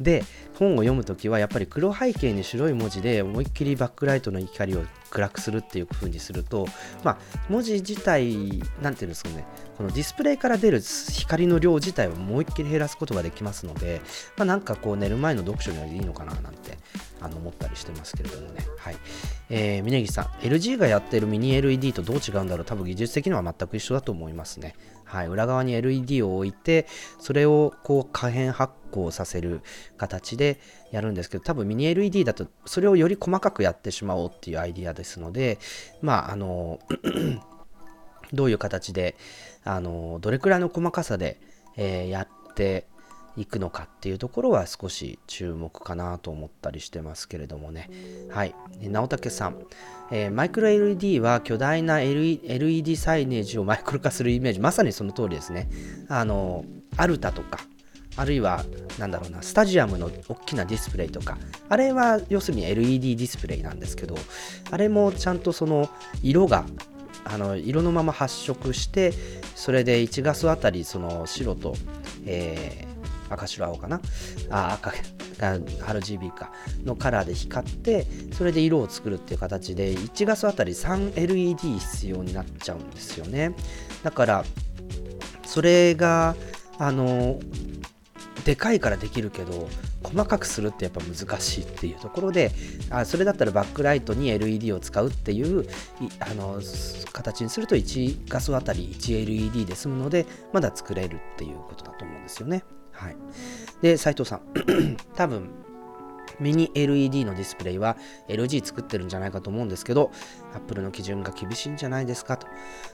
で本を読むときはやっぱり黒背景に白い文字で思いっきりバックライトの光を暗くするっていう風にすると、まあ、文字自体、なんていうんですかね、このディスプレイから出る光の量自体をもう一気に減らすことができますので、まあ、なんかこう寝る前の読書にはいいのかななんてあの思ったりしてますけれどもね。はい。えー、峯岸さん、LG がやってるミニ LED とどう違うんだろう？多分技術的には全く一緒だと思いますね。はい、裏側に LED を置いてそれをこう可変発光させる形でやるんですけど多分ミニ LED だとそれをより細かくやってしまおうっていうアイディアですのでまああの どういう形であのどれくらいの細かさで、えー、やっていくのかっていうところは少し注目かなと思ったりしてますけれどもね。はい。直武さん、えー、マイクロ LED は巨大な LED サイネージをマイクロ化するイメージ、まさにその通りですね。あの、アルタとか、あるいは、なんだろうな、スタジアムの大きなディスプレイとか、あれは要するに LED ディスプレイなんですけど、あれもちゃんとその色があの色のまま発色してそれで1ガスあたりその白と、え赤白青かな？あ赤 RGB かのカラーで光ってそれで色を作るっていう形で1ガスあたり 3LED 必要になっちゃうんですよねだからそれがあのでかいからできるけど細かくするってやっぱ難しいっていうところであそれだったらバックライトに LED を使うっていうあの形にすると1ガスあたり 1LED で済むのでまだ作れるっていうことだと思うんですよね。はい、で斉藤さん。多分ミニ LED のディスプレイは LG 作ってるんじゃないかと思うんですけど Apple の基準が厳しいんじゃないですかと。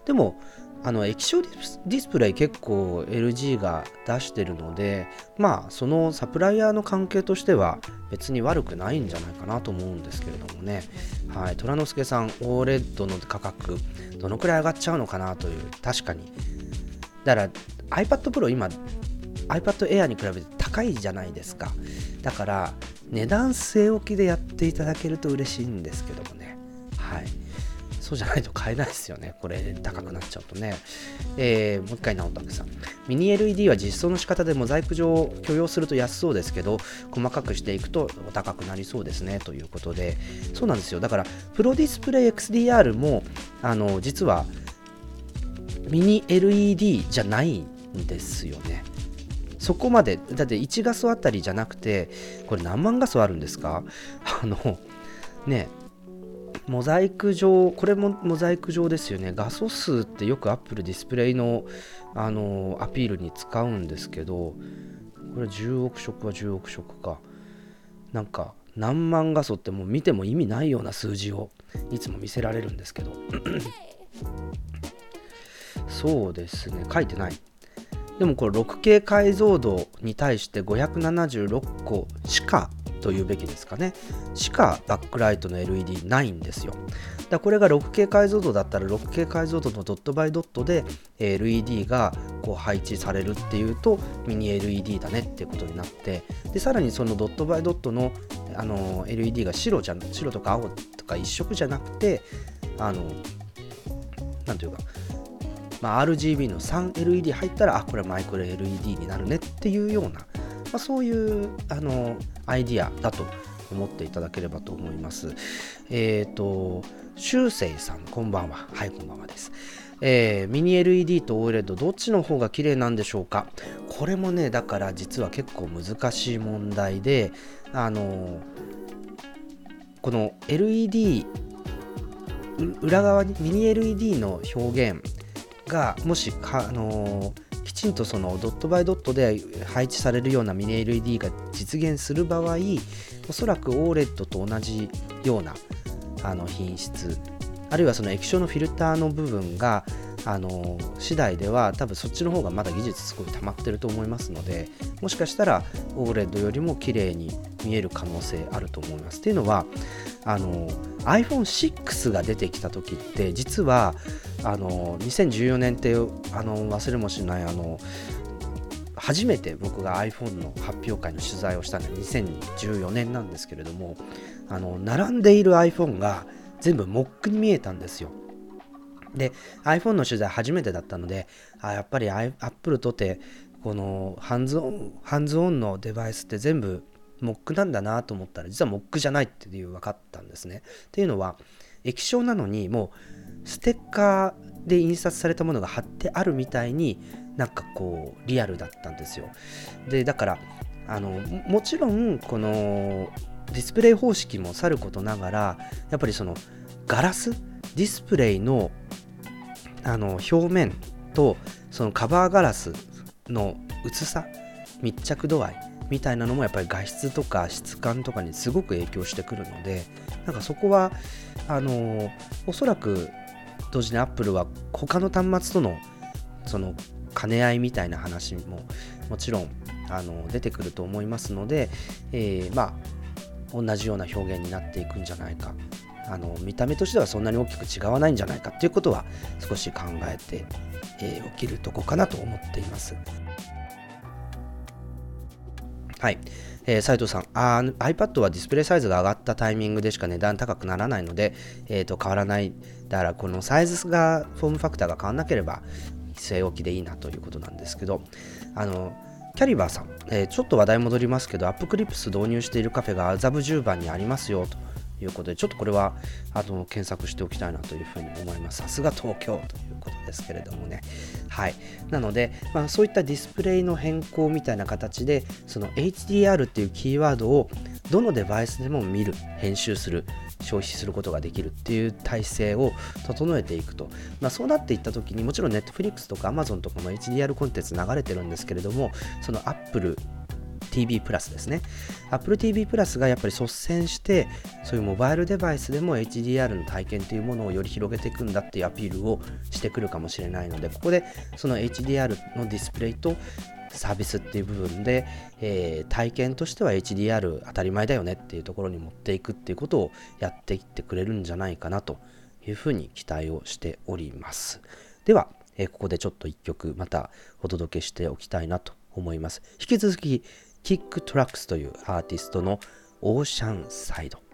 でもあの液晶ディスプレイ結構 LG が出してるのでまあそのサプライヤーの関係としては別に悪くないんじゃないかなと思うんですけれどもね。はい。虎之助さん OLED の価格どのくらい上がっちゃうのかなという確かに。だから iPad Pro 今 iPad Air に比べて高いじゃないですかだから値段据え置きでやっていただけると嬉しいんですけどもねはいそうじゃないと買えないですよね。これ高くなっちゃうとね。えー、もう一回直拓さん。ミニ LED は実装の仕方でモザイク上を許容すると安そうですけど、細かくしていくとお高くなりそうですね。ということで、そうなんですよ。だから、プロディスプレイ XDR も、あの、実は、ミニ LED じゃないんですよね。そこまで、だって1画素あたりじゃなくて、これ何万画素あるんですか？あの、ね、モザイク上、これもモザイク上ですよね。画素数ってよく Apple ディスプレイのあのアピールに使うんですけど、これ10億色は10億色か。なんか何万画素ってもう見ても意味ないような数字をいつも見せられるんですけど。そうですね、書いてない。でもこれ 6K 解像度に対して576個しかというべきですかね。しかバックライトの LED ないんですよ。だこれが 6K 解像度だったら 6K 解像度のドットバイドットで LED がこう配置されるっていうとミニ LED だねっていうことになってでさらにそのドットバイドットのあの LED が白じゃ白とか青とか一色じゃなくてあのなんていうかまあ、RGB の 3LED 入ったらあこれマイクロ LED になるねっていうような、まあ、そういうあのアイディアだと思っていただければと思います。えっ、ー、と、修正さん、こんばんは。はい、こんばんはです。えー、ミニ LED と OLED どっちの方が綺麗なんでしょうか？これもねだから実は結構難しい問題であのこの LED 裏側にミニ LED の表現がもしかあのきちんとそのドットバイドットで配置されるようなミニ LED が実現する場合おそらく OLED と同じようなあの品質あるいはその液晶のフィルターの部分があの次第では多分そっちの方がまだ技術すごい溜まってると思いますのでもしかしたら OLED よりも綺麗に見える可能性あると思います。っていうのはあの iPhone6 が出てきた時って実はあの2014年ってあの忘れもしないあの初めて僕が iPhone の発表会の取材をしたのは2014年なんですけれどもあの並んでいる iPhone が全部モックに見えたんですよ。で iPhone の取材初めてだったのであやっぱり Apple とてこのハンズオンハンズオンのデバイスって全部モックなんだなと思ったら実はモックじゃないっていう分かったんですね。っていうのは液晶なのにもうステッカーで印刷されたものが貼ってあるみたいになんかこうリアルだったんですよ。でだからあのもちろんこのディスプレイ方式もさることながらやっぱりそのガラスディスプレイのあの表面とそのカバーガラスの薄さ密着度合いみたいなのもやっぱり画質とか質感とかにすごく影響してくるのでなんかそこはあのおそらく同時にアップルは他の端末とのその兼ね合いみたいな話ももちろんあの出てくると思いますので、えー、まあ同じような表現になっていくんじゃないかあの見た目としてはそんなに大きく違わないんじゃないかっていうことは少し考えて、えー、起きるとこかなと思っています。はい。えー、斉藤さんあ、iPad はディスプレイサイズが上がったタイミングでしか値段高くならないので、えー、と変わらない。だからこのサイズが、フォームファクターが変わらなければ、据え置きでいいなということなんですけど、あの、キャリバーさん、えー、ちょっと話題戻りますけど、アップクリップス導入しているカフェが麻布十番にありますよということで、ちょっとこれはあの検索しておきたいなというふうに思います。さすが東京ということですけれどもね。はい。なので、まあ、そういったディスプレイの変更みたいな形で、その HDR っていうキーワードをどのデバイスでも見る、編集する、消費することができるっていう体制を整えていくと、まあ、そうなっていった時にもちろん Netflix とか Amazon とかも HDR コンテンツ流れてるんですけれどもその Apple TV プラスですね。Apple TV プラスがやっぱり率先して、そういうモバイルデバイスでも HDR の体験というものをより広げていくんだっていうアピールをしてくるかもしれないので、ここでその HDR のディスプレイとサービスっていう部分で、えー、体験としては HDR 当たり前だよねっていうところに持っていくっていうことをやっていってくれるんじゃないかなというふうに期待をしております。では、えー、ここでちょっと一曲またお届けしておきたいなと思います。引き続き Kicktracks というアーティストの Oceanside。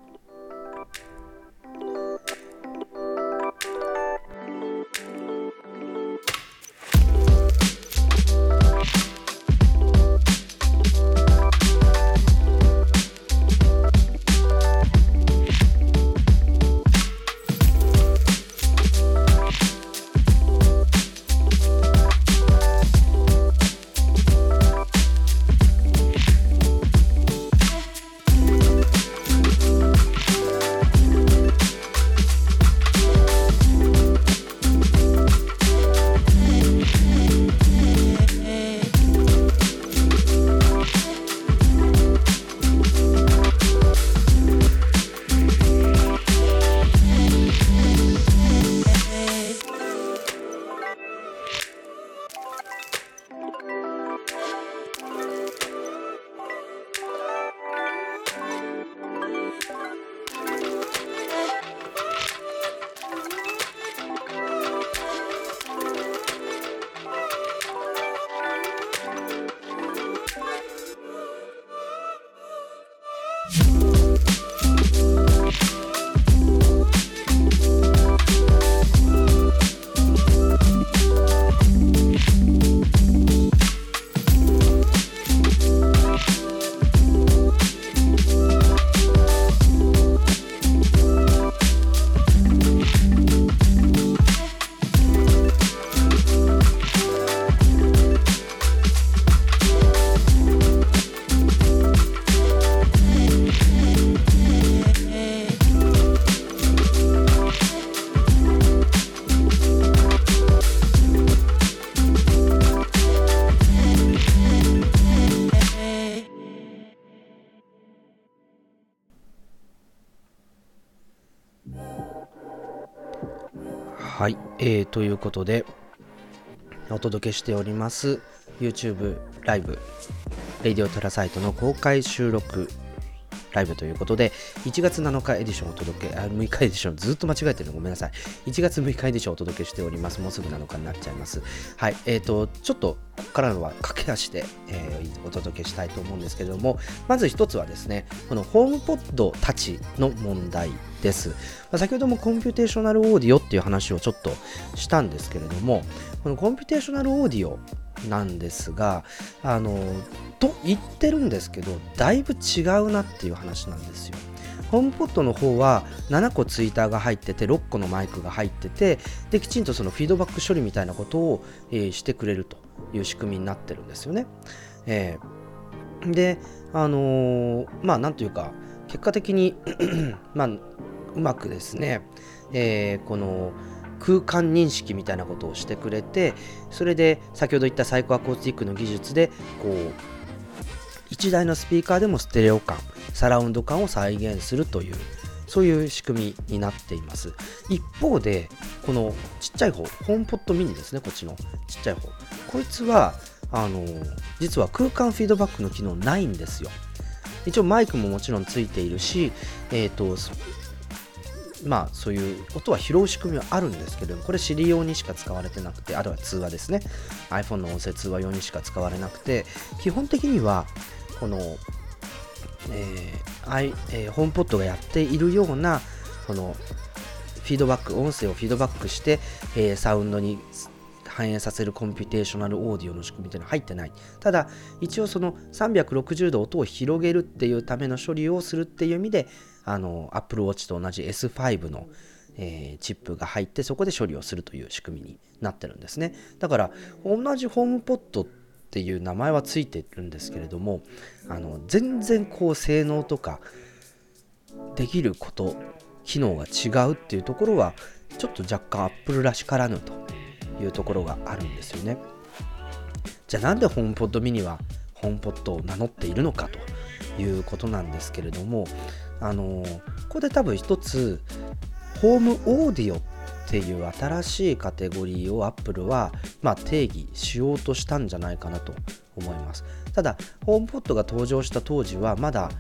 えー、ということでお届けしております YouTube ライブレディオテラサイトの公開収録ライブということで、1月7日エディションをお届け、あ6日エディション、ずっと間違えてるのごめんなさい。1月6日エディションをお届けしております。もうすぐ7日になっちゃいます。はい、えっ、ー、と、ちょっと、ここからのは駆け足で、えー、お届けしたいと思うんですけれども、まず一つはですね、この HomePod たちの問題です。まあ、先ほども computational audio っていう話をちょっとしたんですけれども、この computational audio なんですが、あの、と言ってるんですけど、だいぶ違うなっていう話なんですよ。 HomePod の方は7個ツイーターが入ってて6個のマイクが入っててできちんとそのフィードバック処理みたいなことを、えー、してくれるという仕組みになってるんですよね。えー、であのー、まあなんというか結果的に まあうまくですね、えー、この空間認識みたいなことをしてくれてそれで先ほど言ったサイコアコースティックの技術でこう1台のスピーカーでもステレオ感サラウンド感を再現するというそういう仕組みになっています。一方でこのちっちゃい方ホームポットミニですね。こっちのちっちゃい方。こいつはあの実は空間フィードバックの機能ないんですよ。一応マイクももちろんついているし、えーと、まあそういう音は拾う仕組みはあるんですけどもこれ Siri 用にしか使われてなくてあるいは通話ですね iPhone の音声通話用にしか使われなくて基本的にはこの、え、I えー、ホームポットがやっているようなこのフィードバック音声をフィードバックして、えー、サウンドに反映させるコンピュテーショナルオーディオの仕組みというのは入ってない。ただ、一応その360度音を広げるっていうための処理をするっていう意味で、あの、Apple Watch と同じ S5 の、えー、チップが入ってそこで処理をするという仕組みになってるんですね。だから、同じホームポットっていう名前はついてるんですけれども、あの、全然こう性能とか、できること、機能が違うっていうところは、ちょっと若干 Apple らしからぬというところがあるんですよね。じゃあなんでホームポッドミニはホームポッドを名乗っているのかということなんですけれども、あのここで多分一つホームオーディオっていう新しいカテゴリーを Apple は、まあ、定義しようとしたんじゃないかなと思います。ただ、ホームポッドが登場した当時はまだ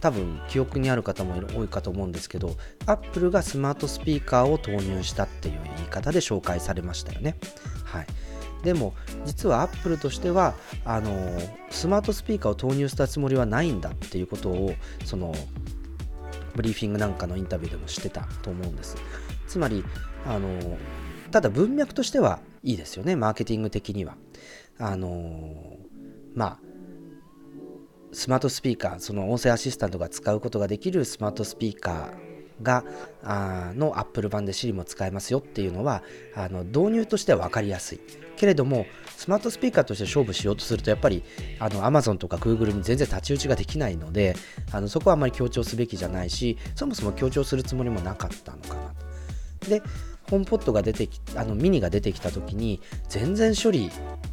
多分記憶にある方も多いかと思うんですけど Apple がスマートスピーカーを投入したっていう言い方で紹介されましたよね。はい、でも実は Apple としてはあのスマートスピーカーを投入したつもりはないんだっていうことをそのブリーフィングなんかのインタビューでもしてたと思うんです。つまりあのただ文脈としてはいいですよねマーケティング的には。あのまあスマートスピーカーその音声アシスタントが使うことができるスマートスピーカーがあの Apple 版で Siri も使えますよっていうのはあの導入としては分かりやすい。けれどもスマートスピーカーとして勝負しようとするとやっぱりあの Amazon とか Google に全然太刀打ちができないのであのそこはあまり強調すべきじゃないしそもそも強調するつもりもなかったのかなと。でHomePod が出てきあのミニが出てきた時に全然処理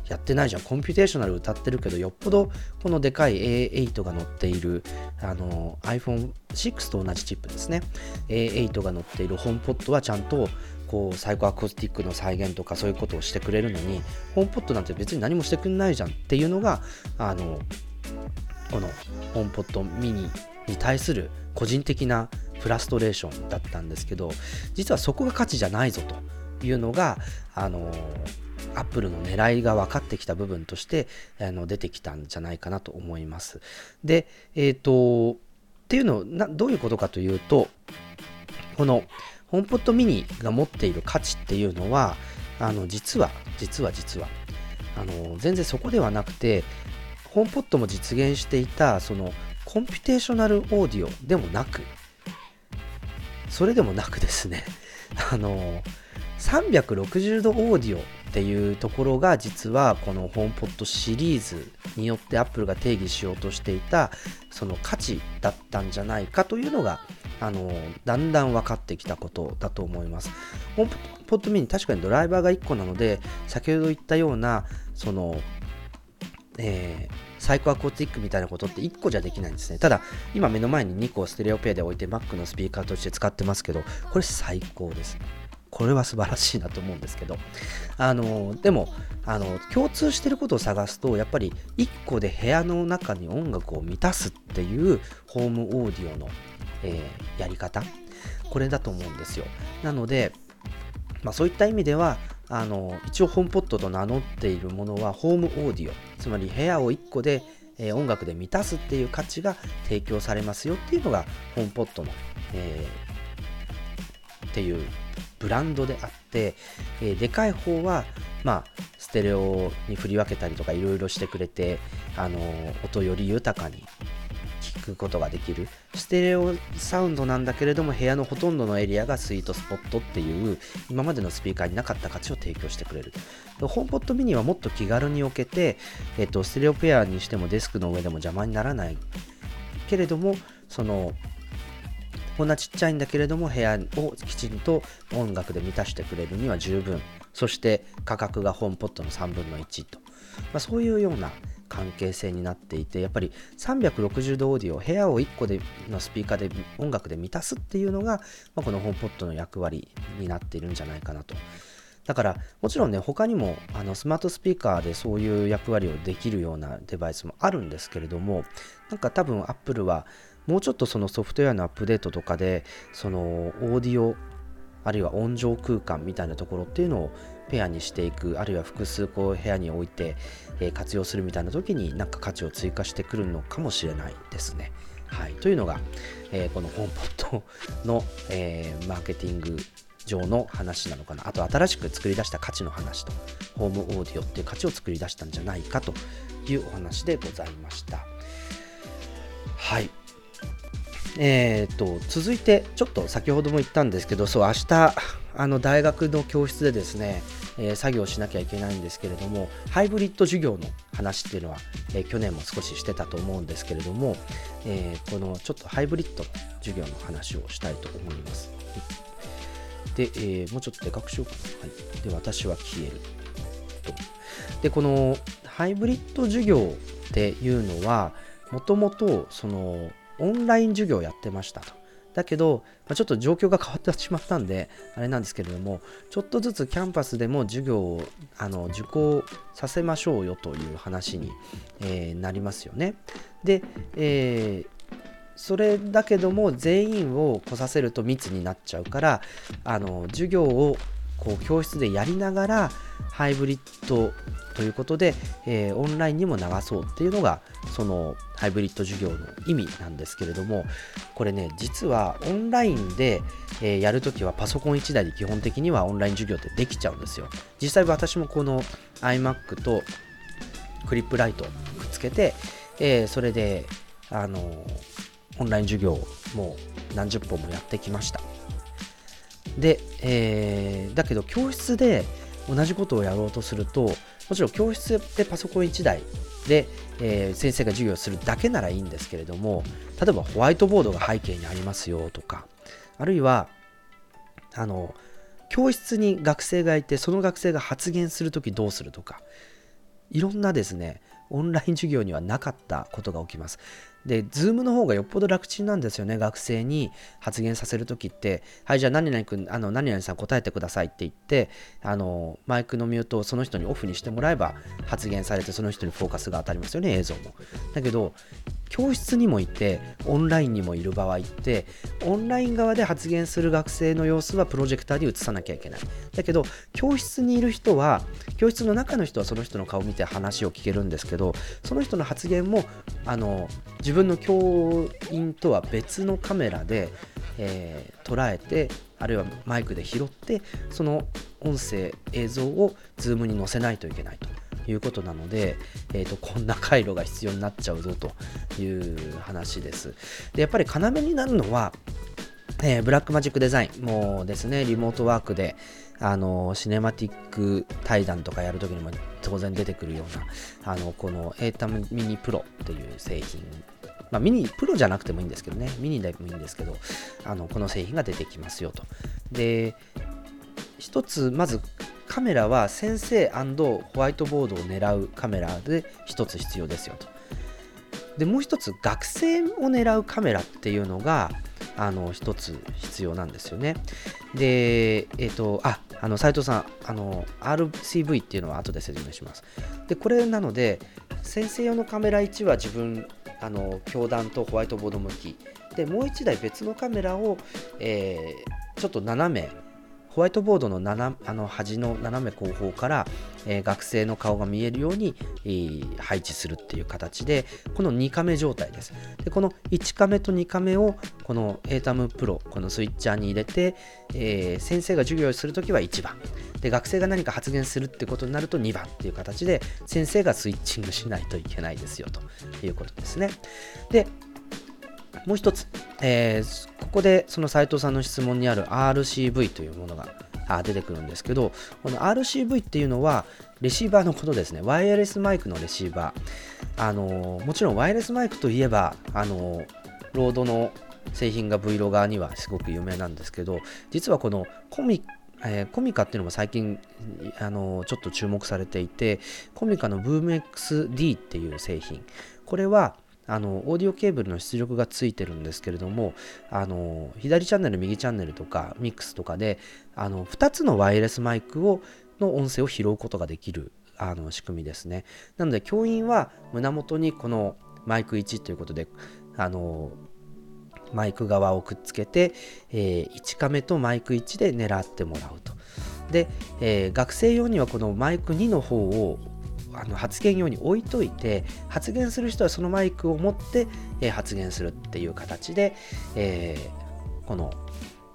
やってないじゃん。 computational 謳ってるけどよっぽどこのでかい A8 が載っているあの iPhone6 と同じチップですね。A8 が載っている HomePod はちゃんとこう psychoacoustic の再現とかそういうことをしてくれるのに HomePod なんて別に何もしてくれないじゃんっていうのがあのこの HomePod mini に対する個人的なフラストレーションだったんですけど実はそこが価値じゃないぞというのがあのアップルの狙いが分かってきた部分としてあの出てきたんじゃないかなと思います。で、えっ、ー、と、っていうのをなどういうことかというと、このホームポットミニが持っている価値っていうのは、あの実は、実は実は、あの全然そこではなくて、ホームポットも実現していた、そのコンピュテーショナルオーディオでもなく、それでもなくですね、あの、360度オーディオっていうところが実はこのホームポットシリーズによってアップルが定義しようとしていたその価値だったんじゃないかというのがあのだんだん分かってきたことだと思います。ホームポットミニ確かにドライバーが1個なので先ほど言ったようなそのえー、サイコアコーティックみたいなことって1個じゃできないんですね。ただ、今目の前に2個ステレオペアで置いて Mac のスピーカーとして使ってますけど、これ最高です。これは素晴らしいなと思うんですけどあのでもあの共通してることを探すとやっぱり1個で部屋の中に音楽を満たすっていうホームオーディオの、えー、やり方これだと思うんですよなので、まあ、そういった意味ではあの一応ホームポットと名乗っているものはホームオーディオつまり部屋を1個で、えー、音楽で満たすっていう価値が提供されますよっていうのがホームポットの、えー、っていうブランドであって、えー、でかい方はまあステレオに振り分けたりとかいろいろしてくれてあの音より豊かに聞くことができる。ステレオサウンドなんだけれども部屋のほとんどのエリアがスイートスポットっていう今までのスピーカーになかった価値を提供してくれる。ホームポットミニはもっと気軽に置けて、えっと、ステレオペアにしてもデスクの上でも邪魔にならない。けれどもそのこんなちっちゃいんだけれども部屋をきちんと音楽で満たしてくれるには十分。そして価格がホームポットの3分の1と、まあ、そういうような関係性になっていてやっぱり360度オーディオ部屋を1個でのスピーカーで音楽で満たすっていうのが、まあ、このホームポットの役割になっているんじゃないかなと。だからもちろんね他にもあのスマートスピーカーでそういう役割をできるようなデバイスもあるんですけれどもなんか多分 Apple はもうちょっとそのソフトウェアのアップデートとかでそのオーディオあるいは音上空間みたいなところっていうのをペアにしていくあるいは複数こう部屋に置いて、えー、活用するみたいな時に何か価値を追加してくるのかもしれないですね。はい、というのが、えー、このホームポットの、えー、マーケティング上の話なのかな。あと新しく作り出した価値の話とホームオーディオっていう価値を作り出したんじゃないかというお話でございました。はい。えーと、続いてちょっと先ほども言ったんですけどそう明日あの大学の教室でですね、え、作業しなきゃいけないんですけれどもハイブリッド授業の話っていうのは、え、去年も少ししてたと思うんですけれども、え、このちょっとハイブリッドの授業の話をしたいと思います。で、えもうちょっとでかくしようかな。はい、で、私は消える。と。で、このハイブリッド授業っていうのは、もともとそのオンライン授業やってましたと。だけど、まあ、ちょっと状況が変わってしまったんで、あれなんですけれども、ちょっとずつキャンパスでも授業をあの受講させましょうよという話に、えー、なりますよね。で、えー、それだけども全員を来させると密になっちゃうからあの授業をこう教室でやりながらハイブリッドということで、えー、オンラインにも流そうっていうのがそのハイブリッド授業の意味なんですけれどもこれね実はオンラインで、えー、やるときはパソコン1台で基本的にはオンライン授業ってできちゃうんですよ。実際私もこの iMac とクリップライトをくっつけて、えー、それであのオンライン授業をもう何十本もやってきました。で、えー、だけど教室で同じことをやろうとするともちろん教室でパソコン1台で、えー、先生が授業するだけならいいんですけれども例えばホワイトボードが背景にありますよとかあるいはあの教室に学生がいてその学生が発言するときどうするとかいろんなですねオンライン授業にはなかったことが起きます。で、Zoom の方がよっぽど楽ちんなんですよね。学生に発言させるときって、はい、じゃあ何々君、あの、何々さん答えてくださいって言って、あの、マイクのミュートをその人にオフにしてもらえば発言されて、その人にフォーカスが当たりますよね、映像も。だけど、教室にもいてオンラインにもいる場合ってオンライン側で発言する学生の様子はプロジェクターで映さなきゃいけないだけど教室にいる人は教室の中の人はその人の顔を見て話を聞けるんですけどその人の発言もあの自自分の教員とは別のカメラで、えー、捉えてあるいはマイクで拾ってその音声映像を Zoom に載せないといけないということなので、えーと、こんな回路が必要になっちゃうぞという話です。でやっぱり要になるのは、えー、ブラックマジックデザインもですねリモートワークであのシネマティック対談とかやるときにも当然出てくるようなあのこの ATAM ミニプロっていう製品まあ、ミニ、プロじゃなくてもいいんですけどね、ミニでもいいんですけど、あのこの製品が出てきますよと。で、一つ、まずカメラは先生ホワイトボードを狙うカメラで1つ必要ですよと。でもう1つ学生を狙うカメラっていうのがあの一つ必要なんですよね。で、えっ、ー、と、あ、あの斉藤さん、あの RCV っていうのは後で説明します。で、これなので、先生用のカメラ1は自分、あの教団とホワイトボード向き。で、もう1台別のカメラを、えー、ちょっと斜めホワイトボードのあの端の斜め後方から、えー、学生の顔が見えるように、えー、配置するっていう形でこの2カメ状態です。でこの1カメと2カメをこの ATAM Pro このスイッチャーに入れて、えー、先生が授業をするときは1番。で学生が何か発言するってことになると2番っていう形で先生がスイッチングしないといけないですよということですね。でもう一つ、えー、ここでその斉藤さんの質問にある RCV というものが出てくるんですけど、この RCV っていうのは、レシーバーのことですね。ワイヤレスマイクのレシーバー。あのもちろんワイヤレスマイクといえば、あのロードの製品が V ロガーにはすごく有名なんですけど、実はこのコミえー、コミカっていうのも最近あのちょっと注目されていてコミカの BoomXD っていう製品これはあのオーディオケーブルの出力がついてるんですけれどもあの左チャンネル右チャンネルとかミックスとかであの2つのワイヤレスマイクをの音声を拾うことができるあの仕組みですね。なので教員は胸元にこのマイク1ということであのマイク側をくっつけて、えー、1カメとマイク1で狙ってもらうと。で、えー、学生用にはこのマイク2の方をあの発言用に置いといて発言する人はそのマイクを持って、えー、発言するっていう形で、えー、この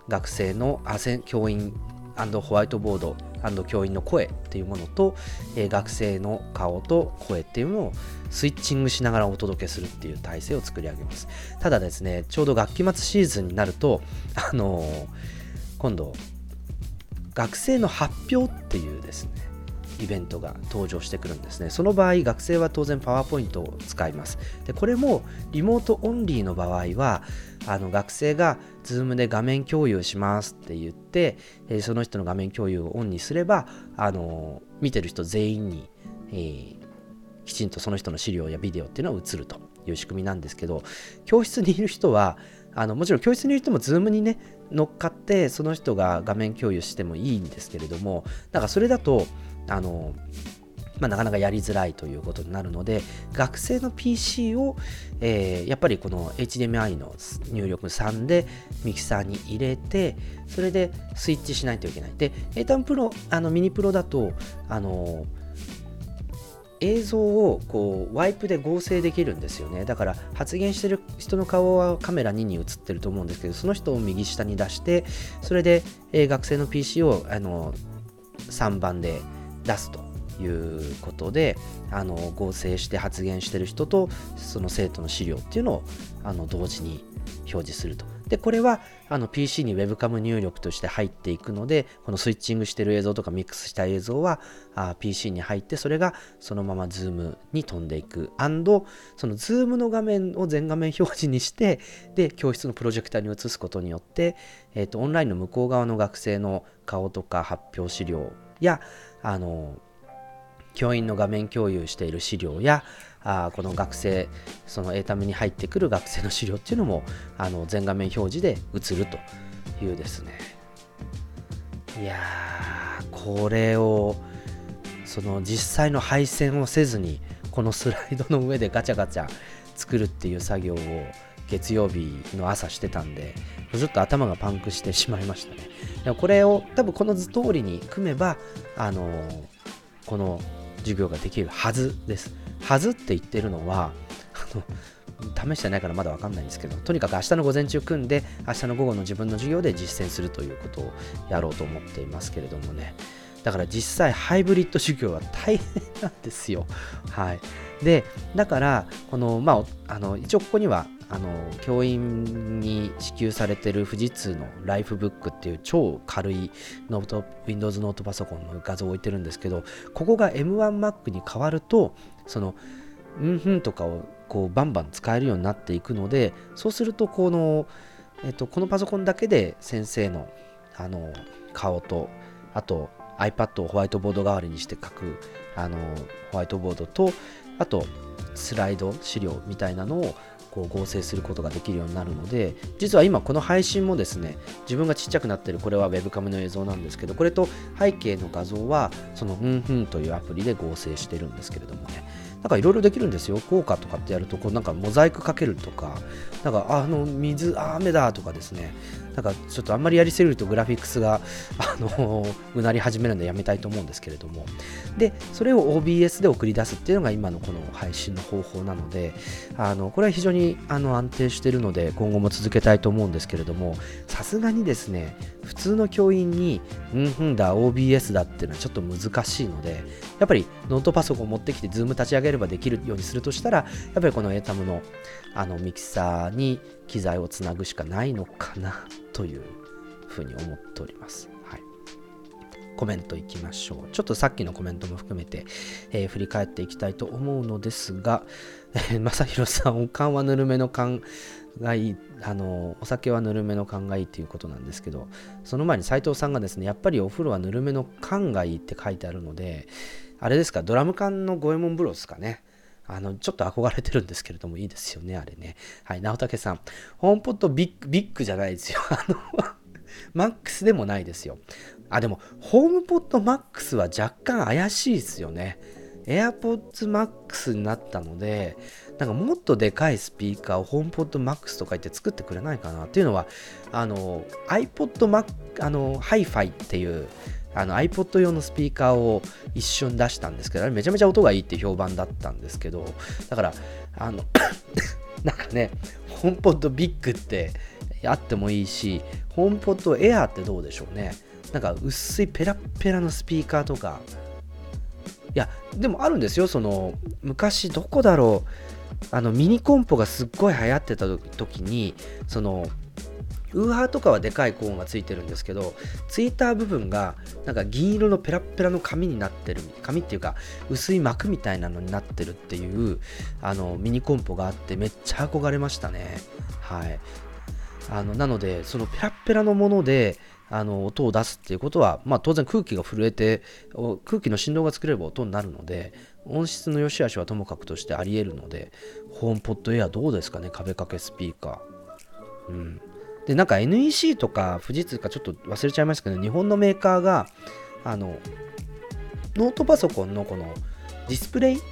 学生のあせ教員ホワイトボード教員の声っていうものと、えー、学生の顔と声っていうのをスイッチングしながらお届けするっていう体制を作り上げます。ただですねちょうど学期末シーズンになるとあのー、今度学生の発表っていうですねイベントが登場してくるんですね。その場合、学生は当然パワーポイントを使います。でこれもリモートオンリーの場合は、あの学生が Zoom で画面共有しますって言って、えその人の画面共有をオンにすれば、あの見てる人全員に、えー、きちんとその人の資料やビデオっていうのは映るという仕組みなんですけど、教室にいる人は、あのもちろん教室にいる人も Zoom にね乗っかってその人が画面共有してもいいんですけれどもなんかそれだとあのまあ、なかなかやりづらいということになるので学生の PC を、えー、やっぱりこの HDMI の入力3でミキサーに入れてそれでスイッチしないといけない。で a タンプロあのミニプロだとあの映像をこうワイプで合成できるんですよね。だから発言してる人の顔はカメラ2に映ってると思うんですけどその人を右下に出してそれで、えー、学生の PC をあの3番で出すということであの合成して発言してる人とその生徒の資料っていうのをあの同時に表示すると。で、これはあの PC に Webcam 入力として入っていくので、このスイッチングしてる映像とかミックスした映像はあ PC に入って、それがそのまま Zoom に飛んでいく。and その Zoom の画面を全画面表示にして、で、教室のプロジェクターに移すことによって、え、ー、と、オンラインの向こう側の学生の顔とか発表資料や、あの教員の画面共有している資料やあこの学生その A タムに入ってくる学生の資料っていうのもあの全画面表示で映るというですね。いやーこれをその実際の配線をせずにこのスライドの上でガチャガチャ作るっていう作業を月曜日の朝してたんでずっと頭がパンクしてしまいましたね。でもこれを多分この図通りに組めばあのこの授業ができるはずです。はずって言ってるのは、あの試してないからまだわかんないんですけど、とにかく明日の午前中組んで、明日の午後の自分の授業で実践するということをやろうと思っていますけれどもね。だから実際ハイブリッド授業は大変なんですよ。はい。で、だから、この、まあ、あの、一応ここにはあの教員に支給されてる富士通のライフブックっていう超軽いノート Windows ノートパソコンの画像を置いてるんですけどここが M1Mac に変わるとそのうんぬんとかをこうバンバン使えるようになっていくのでそうするとこの、えっと、このパソコンだけで先生のあの顔とあと iPad をホワイトボード代わりにして書くあのホワイトボードとあとスライド資料みたいなのをこう合成することができるようになるので実は今この配信もですね自分がちっちゃくなってるこれはウェブカメの映像なんですけどこれと背景の画像はそのうんふんというアプリで合成してるんですけれどもね。なんかいろいろできるんですよ。効果とかってやるとこうなんかモザイクかけるとかなんかあの水雨だとかですね。なんかちょっとあんまりやりすぎるとグラフィックスが あのうなり始めるのでやめたいと思うんですけれども。でそれを OBS で送り出すっていうのが今のこの配信の方法なのであのこれは非常にあの安定しているので今後も続けたいと思うんですけれどもさすがにですね普通の教員にうんふんだ OBS だっていうのはちょっと難しいのでやっぱりノートパソコンを持ってきて Zoom 立ち上げればできるようにするとしたらやっぱりこの ATAM のあのミキサーに機材をつなぐしかないのかなというふうに思っております。はい、コメントいきましょう。ちょっとさっきのコメントも含めて、えー、振り返っていきたいと思うのですが、えー、まさひろさん、おかんはぬるめの勘がいい、あの、お酒はぬるめの勘がいいということなんですけど、その前に斉藤さんがですね、やっぱりお風呂はぬるめの缶がいいって書いてあるので、あれですか、ドラム缶の五右衛門風呂ですかね。あの、ちょっと憧れてるんですけれども、いいですよね、あれね。はい、直武さん。ホームポットビッグ、ビッグじゃないですよ。あの、マックスでもないですよ。あ、でも、ホームポットマックスは若干怪しいですよね。AirPods Max になったので、なんかもっとでかいスピーカーをホームポット Max とか言って作ってくれないかなっていうのは、あの、iPod Mac、あの、Hi-Fi っていう、あの iPod 用のスピーカーを一瞬出したんですけど、あれめちゃめちゃ音がいいって評判だったんですけど、だから、あの なんかね、ホームポッドビッグってあってもいいし、ホームポッドエアーってどうでしょうね。なんか薄いペラペラのスピーカーとか、いや、でもあるんですよ、その、昔どこだろう、あのミニコンポがすっごい流行ってた時に、その、ウーハーとかはでかいコーンがついてるんですけどツイッター部分がなんか銀色のペラペラの紙になってる紙っていうか薄い膜みたいなのになってるっていうあのミニコンポがあってめっちゃ憧れましたね。はい。あのなのでそのペラペラのものであの音を出すっていうことは、まあ、当然空気が震えて空気の振動が作れば音になるので音質の良し悪しはともかくとしてありえるのでホームポットエアどうですかね壁掛けスピーカー。うん。で、なんか NEC とか富士通かちょっと忘れちゃいましたけど、日本のメーカーが、あの、ノートパソコンのこのディスプレイ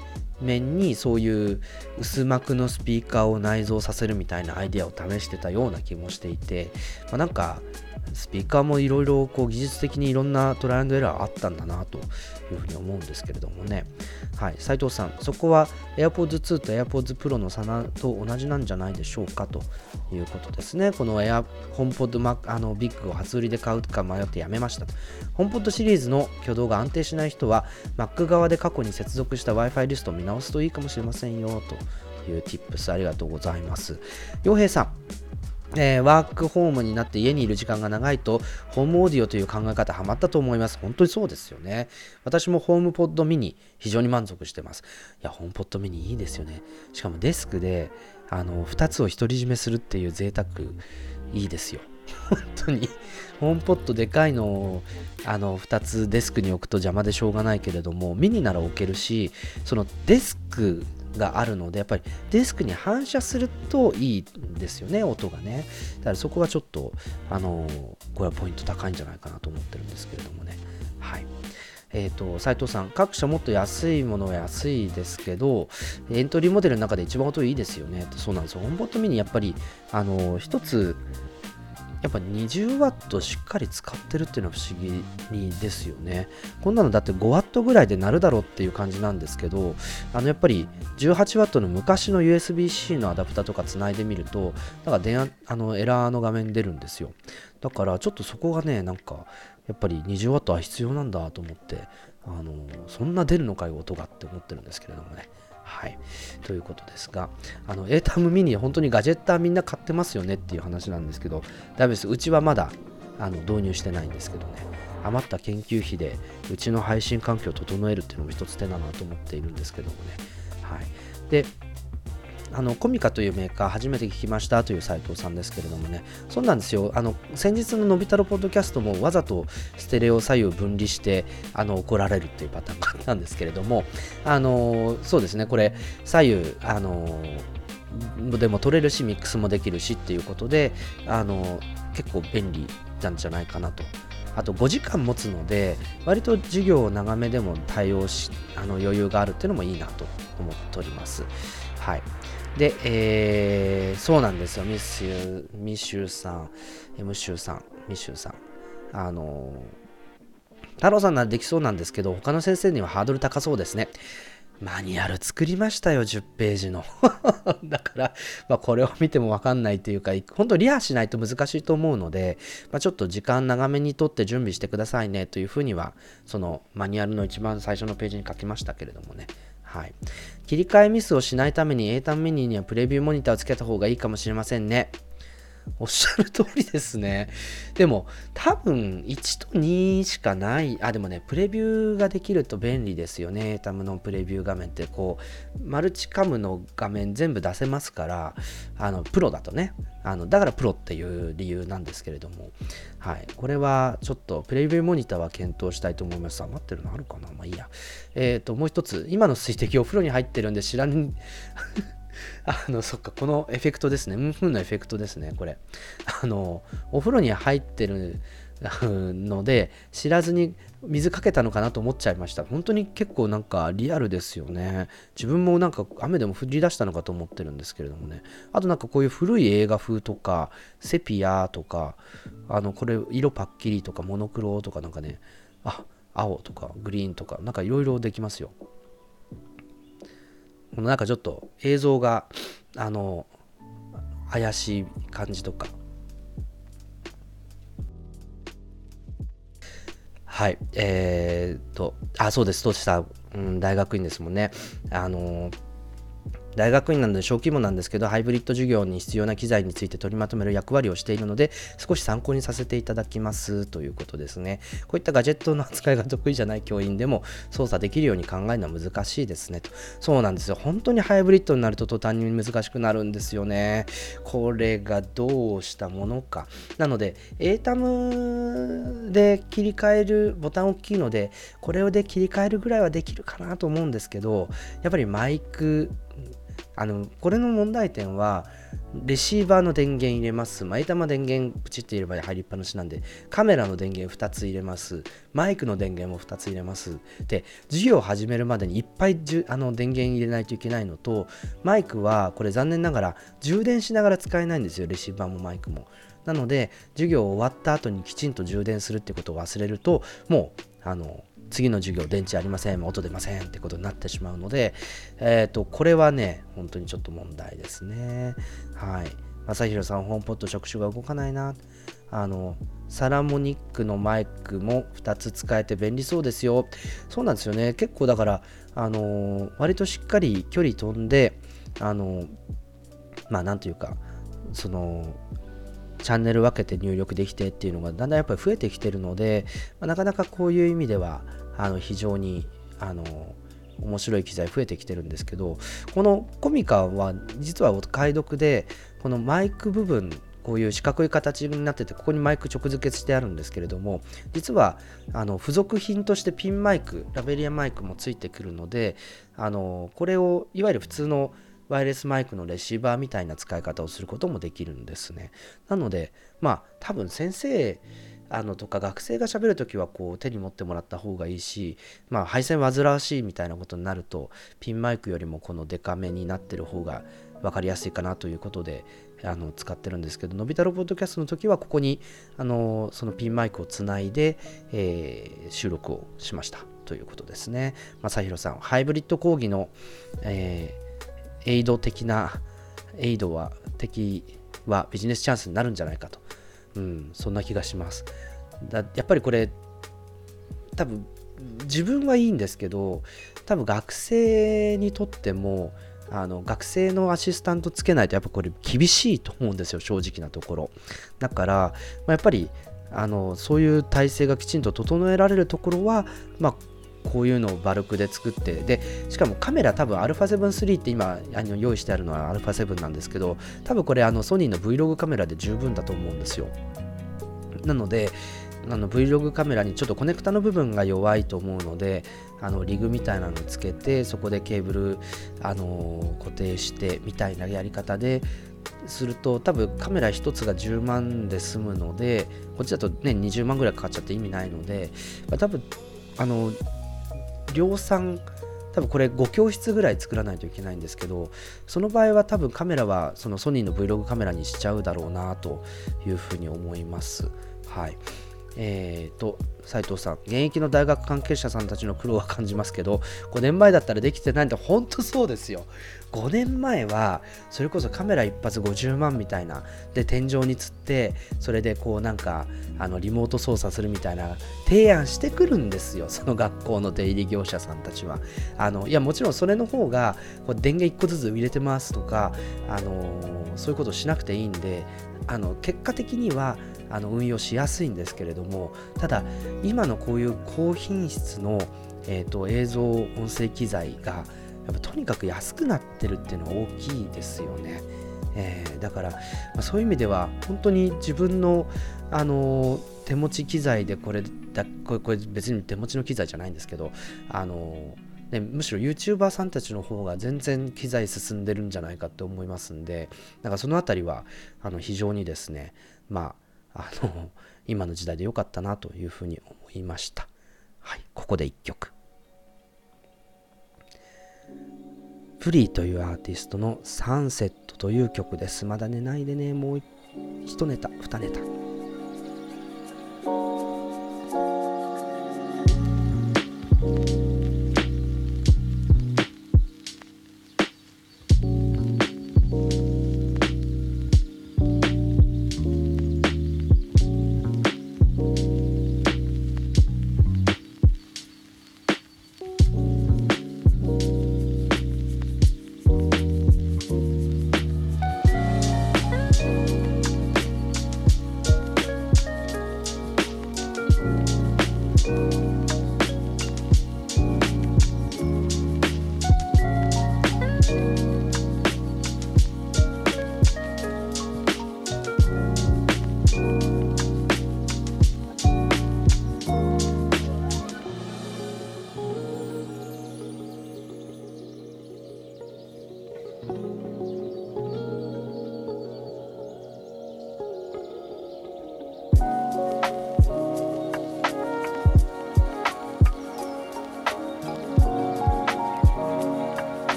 面にそういう薄膜のスピーカーを内蔵させるみたいなアイデアを試してたような気もしていて、まあ、なんかスピーカーもいろいろ技術的にいろんなトライアンドエラーあったんだなというふうに思うんですけれどもね。はい、斉藤さん、そこは AirPods 2と AirPods Pro の差と同じなんじゃないでしょうかということですね。この Air HomePod あのビッグを初売りで買うか迷ってやめましたと。HomePod シリーズの挙動が安定しない人は Mac 側で過去に接続した Wi-Fi リストを見直すといいかもしれませんよという Tips ありがとうございます。洋平さん、えー、ワークホームになって家にいる時間が長いと、ホームオーディオという考え方ハマったと思います。本当にそうですよね。私もホームポッドミニ非常に満足してます。いや、ホームポッドミニいいですよね。しかもデスクで、あの、2つを独り占めするっていう贅沢、いいですよ。本当に。ホームポットでかいのをあの2つデスクに置くと邪魔でしょうがないけれどもミニなら置けるしそのデスクがあるので、やっぱりデスクに反射するといいんですよね、音がね。だからそこがちょっと、あのこれはポイント高いんじゃないかなと思ってるんですけれどもね。はい。えっ、ー、と、斉藤さん、各社もっと安いものは安いですけど、エントリーモデルの中で一番音いいですよね。そうなんですよ。ホームボットミニ、やっぱり、あの、一つ、やっぱ 20W しっかり使ってるっていうのは不思議にですよね。こんなのだって 5W ぐらいで鳴るだろうっていう感じなんですけど、あのやっぱり 18W の昔の USB-C のアダプターとかつないでみると、なんか電あのエラーの画面出るんですよ。だからちょっとそこがね、なんかやっぱり 20W は必要なんだと思って、あのそんな出るのかよ音がって思ってるんですけれどもね。はい。ということですが、あの、エータムミニ、本当にガジェッターみんな買ってますよねっていう話なんですけど、ダメです。うちはまだあの導入してないんですけどね。余った研究費でうちの配信環境を整えるっていうのも一つ手だなと思っているんですけどもね。はい。で、あのコミカというメーカー初めて聞きましたという斉藤さんですけれどもね。そうなんですよ。あの先日ののび太郎ポッドキャストもわざとステレオ左右分離してあの怒られるっていうパターンがあったんですけれども。あのそうですね。これ左右あのでも取れるしミックスもできるしっていうことであの結構便利なんじゃないかなと。あと5時間持つので割と授業を長めでも対応しあの余裕があるっていうのもいいなと思っております。はい。で、えー、そうなんですよ。ミスミシューさん。M シューさん。ミシューさん。あの太郎さんならできそうなんですけど他の先生にはハードル高そうですね。マニュアル作りましたよ、10ページの。だから、まあ、これを見てもわかんないというか、本当リハしないと難しいと思うので、まあ、ちょっと時間長めにとって準備してくださいねというふうには、そのマニュアルの一番最初のページに書きましたけれどもね。はい。切り替えミスをしないために英単メニューにはプレビューモニターをつけた方がいいかもしれませんね。おっしゃる通りですね。でも、多分1と2しかない。あ、でもね、プレビューができると便利ですよね。タムのプレビュー画面って、こう、マルチカムの画面全部出せますから、あの、プロだとね。あの、だからプロっていう理由なんですけれども、はい。これはちょっと、プレビューモニターは検討したいと思います。余ってるのあるかなまあいいや。えっ、ー、と、もう一つ、今の水滴お風呂に入ってるんで知らんあの、そっか、このエフェクトですね。うんふんのエフェクトですね、これ。あの、お風呂に入ってるので、知らずに水かけたのかなと思っちゃいました。本当に結構なんかリアルですよね。自分もなんか雨でも降り出したのかと思ってるんですけれどもね。あとなんかこういう古い映画風とか、セピアとか、あの、これ色パッキリとかモノクロとかなんかね、あ、青とかグリーンとか、なんかいろいろできますよ。なんかちょっと映像があの怪しい感じとか。はいえー、っとあそうですそうした、うん、大学院ですもんね。あの大学院なので小規模なんですけど、ハイブリッド授業に必要な機材について取りまとめる役割をしているので、少し参考にさせていただきますということですね。こういったガジェットの扱いが得意じゃない教員でも操作できるように考えるのは難しいですねと。そうなんですよ。本当にハイブリッドになると途端に難しくなるんですよね。これがどうしたものか。なので、エータムで切り替えるボタン大きいので、これで切り替えるぐらいはできるかなと思うんですけど、やっぱりマイクあのこれの問題点はレシーバーの電源入れます。前玉電源プチって入れば入りっぱなしなんでカメラの電源2つ入れます。マイクの電源も2つ入れます。で授業を始めるまでにいっぱいじゅあの電源入れないといけないのとマイクはこれ残念ながら充電しながら使えないんですよ。レシーバーもマイクも。なので授業終わった後にきちんと充電するってことを忘れるともうあの次の授業電池ありません、音出ませんってことになってしまうので、えっ、ー、と、これはね、本当にちょっと問題ですね。はい。正弘さん、ホームポット触手が動かないな。あの、サラモニックのマイクも2つ使えて便利そうですよ。そうなんですよね。結構だから、あの割としっかり距離飛んで、あのまあ、なんというか、その、チャンネル分けて入力できてっていうのがだんだんやっぱり増えてきてるので、まあ、なかなかこういう意味ではあの非常にあの面白い機材増えてきてるんですけどこのコミカは実はお買い得でこのマイク部分こういう四角い形になっててここにマイク直付けしてあるんですけれども実はあの付属品としてピンマイクラベリアマイクもついてくるのであのこれをいわゆる普通のワイヤレスマイクのレシーバーみたいな使い方をすることもできるんですねなのでまあ多分先生あのとか学生がしゃべるときはこう手に持ってもらった方がいいし、まあ、配線煩わしいみたいなことになるとピンマイクよりもこのデカめになってる方が分かりやすいかなということであの使ってるんですけどのび太郎ポッドキャストの時はここにあのそのピンマイクをつないで、えー、収録をしましたということですね。正弘さんハイブリッド講義の、えー、エイド的なエイドは敵はビジネスチャンスになるんじゃないかとうん、そんな気がします。だやっぱりこれ多分自分はいいんですけど多分学生にとってもあの学生のアシスタントつけないとやっぱこれ厳しいと思うんですよ正直なところだから、まあ、やっぱりあのそういう体制がきちんと整えられるところは、まあ、こういうのをバルクで作ってでしかもカメラ多分 α7-3 って今あの用意してあるのは α7 なんですけど多分これあのソニーの Vlog カメラで十分だと思うんですよ。なので Vlog カメラにちょっとコネクタの部分が弱いと思うのであのリグみたいなのつけてそこでケーブル、あの固定してみたいなやり方ですると多分カメラ1つが10万で済むのでこっちだとね20万ぐらいかかっちゃって意味ないので、まあ、多分あの量産多分これ5教室ぐらい作らないといけないんですけどその場合は多分カメラはそのソニーの Vlog カメラにしちゃうだろうなというふうに思いますはいえーと、斉藤さん、現役の大学関係者さんたちの苦労は感じますけど、5年前だったらできてないんで、本当そうですよ。5年前は、それこそカメラ一発50万みたいな、で、天井につって、それでこうなんか、あのリモート操作するみたいな提案してくるんですよ、その学校の出入り業者さんたちは。あのいや、もちろんそれの方が、こう電源1個ずつ入れてますとか、あのそういうことしなくていいんで、あの結果的には、あの運用しやすいんですけれどもただ今のこういう高品質の、えーと、映像音声機材がやっぱとにかく安くなってるっていうのは大きいですよね。えー、だから、まあ、そういう意味では本当に自分の、あのー、手持ち機材でこれだこれこれ別に手持ちの機材じゃないんですけど、あのー、ね、むしろ YouTuber さんたちの方が全然機材進んでるんじゃないかって思いますんでだからその辺りはあの非常にですねまああの今の時代で良かったなというふうに思いました。はい、ここで1曲。プリーというアーティストのサンセットという曲です。まだ寝ないでね、もう1ネタ、2ネタ。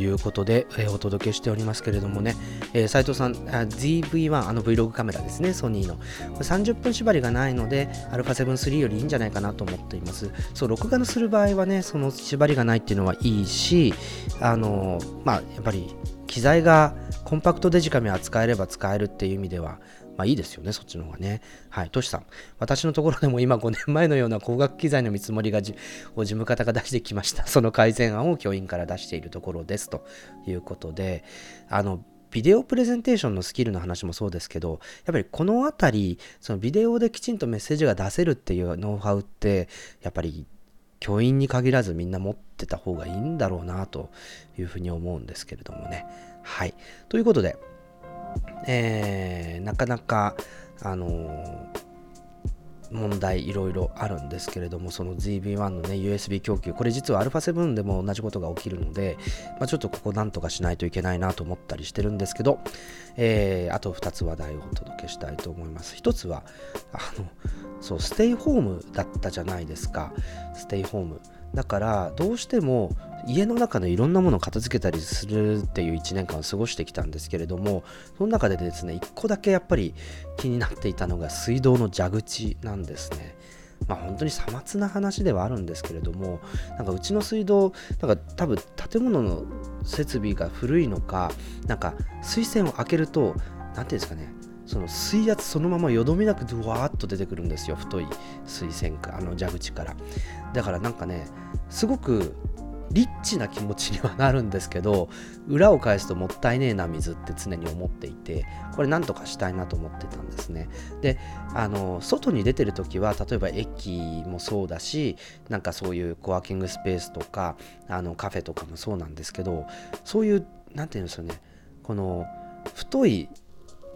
いうことで、えー、お届けしておりますけれどもね、えー、斉藤さん、ZV-1、あの Vlog カメラですね、ソニーの。これ30分縛りがないので、α7-3 よりいいんじゃないかなと思っています。そう、録画のする場合はね、その縛りがないっていうのはいいし、あのまあ、やっぱり機材がコンパクトデジカメ扱えれば使えるっていう意味では、まあいいですよね、そっちの方がね。はい、トシさん。私のところでも今 5年前のような高額機材の見積もりがじを事務方が出してきました。その改善案を教員から出しているところですということで、あの、ビデオプレゼンテーションのスキルの話もそうですけど、やっぱりこのあたり、そのビデオできちんとメッセージが出せるっていうノウハウって、やっぱり教員に限らずみんな持ってた方がいいんだろうなというふうに思うんですけれどもね。はい。ということで、えー、なかなか、あのー、問題いろいろあるんですけれども、その ZB1 のね、USB 供給、これ実は α7 でも同じことが起きるので、まあ、ちょっとここなんとかしないといけないなと思ったりしてるんですけど、えー、あと2つ話題をお届けしたいと思います。1つは、あの、そう、ステイホームだったじゃないですか、ステイホーム。だからどうしても家の中のいろんなものを片付けたりするっていう1年間を過ごしてきたんですけれどもその中でですね1個だけやっぱり気になっていたのが水道の蛇口なんですね。まあ本当にさまつな話ではあるんですけれどもなんかうちの水道なんか多分建物の設備が古いのかなんか水栓を開けると何ていうんですかねその水圧そのままよどみなくドワーッと出てくるんですよ太い水栓かあの蛇口からだからなんかねすごくリッチな気持ちにはなるんですけど裏を返すともったいねえな水って常に思っていてこれなんとかしたいなと思ってたんですね。であの外に出てる時は例えば駅もそうだしなんかそういうコワーキングスペースとかあのカフェとかもそうなんですけどそういう何て言うんですよねこの太い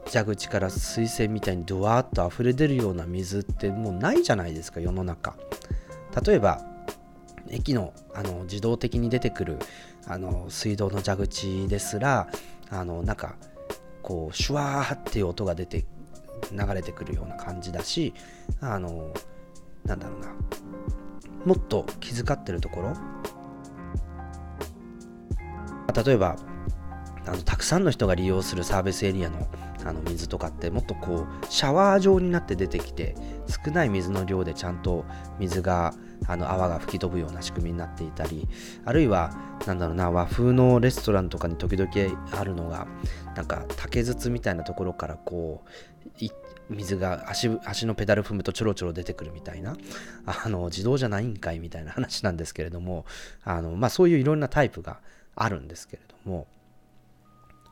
蛇口から水栓みたいにドワーッと溢れ出るような水ってもうないじゃないですか世の中。例えば駅のあの自動的に出てくるあの水道の蛇口ですらあのなんかこうシュワーっていう音が出て流れてくるような感じだしあのなんだろうな。もっと気遣ってるところ。例えばあのたくさんの人が利用するサービスエリアのあの水とかってもっとこうシャワー状になって出てきて少ない水の量でちゃんと水があの泡が吹き飛ぶような仕組みになっていたりあるいはなんだろうな和風のレストランとかに時々あるのがなんか竹筒みたいなところからこう水が足足のペダル踏むとちょろちょろ出てくるみたいなあの自動じゃないんかいみたいな話なんですけれどもあの、まあ、そういういろんなタイプがあるんですけれども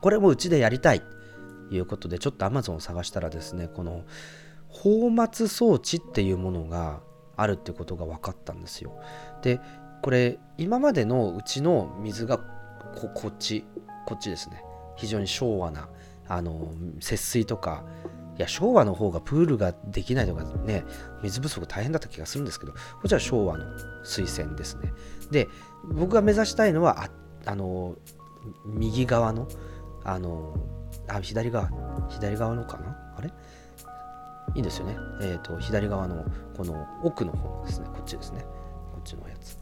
これもうちでやりたいということでちょっと Amazon を探したらですねこの放末装置っていうものがあるってことが分かったんですよ。でこれ今までのうちの水がここっちこっちですね。非常に昭和なあの節水とかいや昭和の方がプールができないとかね水不足大変だった気がするんですけどこちら昭和の水栓ですね。で僕が目指したいのはああの右側のあのあ左側左側のかな？いいんですよね。えっ、ー、と左側のこの奥の方ですね。こっちですね。こっちのやつ。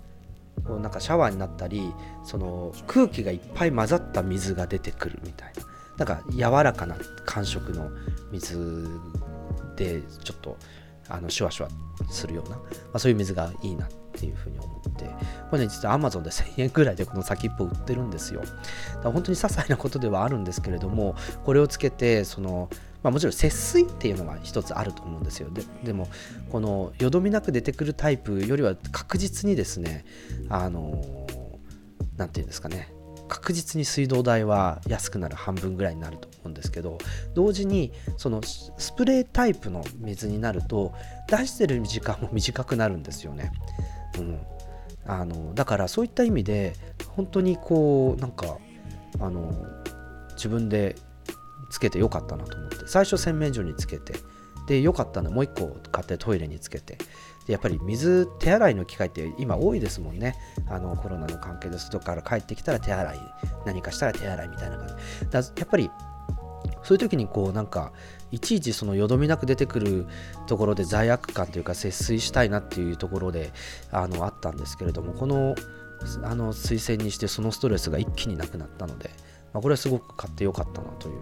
こうなんかシャワーになったりその空気がいっぱい混ざった水が出てくるみたいな。なんか柔らかな感触の水でちょっとあのシュワシュワするような、まあ、そういう水がいいなっていうふうに思って。これね実は Amazon で1000円ぐらいでこの先っぽ売ってるんですよ。だから本当に些細なことではあるんですけれどもこれをつけてそのまあ、もちろん節水っていうのは一つあると思うんですよ。ででもこのよどみなく出てくるタイプよりは確実にですねあの何て言うんですかね。確実に水道代は安くなる半分ぐらいになると思うんですけど同時にそのスプレータイプの水になると出してる時間も短くなるんですよね。うん、あのだからそういった意味で本当にこうなんかあの自分でつけてよかったなと思って。最初洗面所につけて。でよかったの。もう1個買ってトイレにつけて。でやっぱり水手洗いの機会って今多いですもんね。あのコロナの関係で外から帰ってきたら手洗い。何かしたら手洗いみたいな感じ。だやっぱりそういう時にこうなんかいちいちそのよどみなく出てくるところで罪悪感というか節水したいなっていうところであのあったんですけれどもこのあの推薦にしてそのストレスが一気になくなったので、まあ、これはすごく買ってよかったなという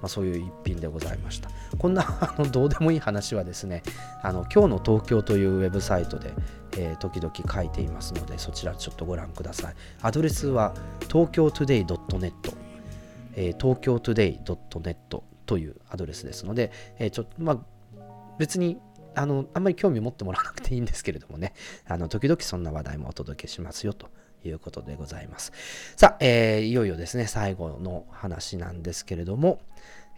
まあ、そういう一品でございました。こんなあのどうでもいい話はですね、あの今日の東京というウェブサイトで、えー、時々書いていますので、そちらちょっとご覧ください。アドレスは東京 today.net、えー、東京 today.net というアドレスですので、えー、ちょまあ、別にあのあんまり興味持ってもらわなくていいんですけれどもね、あの時々そんな話題もお届けしますよということでございます。さあ、えー、いよいよですね、最後の話なんですけれども、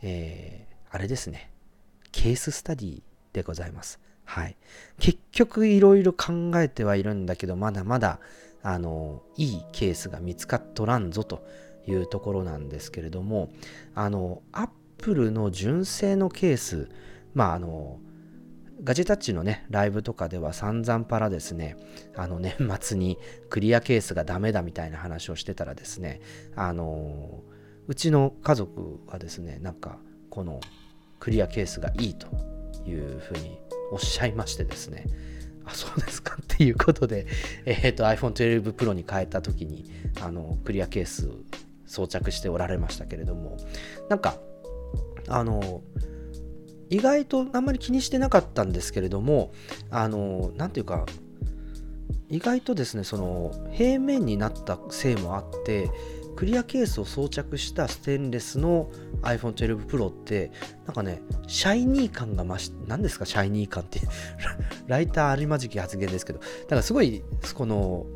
えー、あれですね、ケーススタディでございます。はい。結局いろいろ考えてはいるんだけど、まだまだ、あの、いいケースが見つかっとらんぞというところなんですけれども、あの、アップルの純正のケース、まあ、あの、ガジェタッチのね、ライブとかでは散々パラですね、あの年末にクリアケースがダメだみたいな話をしてたらですね、あのうちの家族はですね、なんかこのクリアケースがいいというふうにおっしゃいましてですね、あ、そうですかっていうことで、えっ、ー、と iPhone 12 Pro に変えた時に、あの、クリアケース装着しておられましたけれども、なんか、あの、意外とあんまり気にしてなかったんですけれどもあの何ていうか意外とですねその平面になったせいもあってクリアケースを装着したステンレスの iPhone12 Pro ってなんかねシャイニー感が増し何ですかシャイニー感って。ライターありまじき発言ですけど。だからすごいこの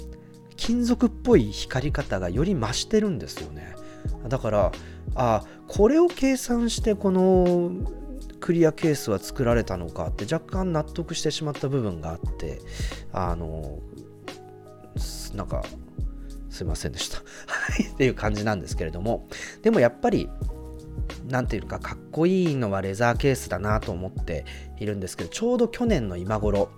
金属っぽい光り方がより増してるんですよね。だからあこれを計算してこのクリアケースは作られたのかって若干納得してしまった部分があってあのなんかすいませんでした。っていう感じなんですけれども。でもやっぱり何ていうかかっこいいのはレザーケースだなと思っているんですけどちょうど去年の今頃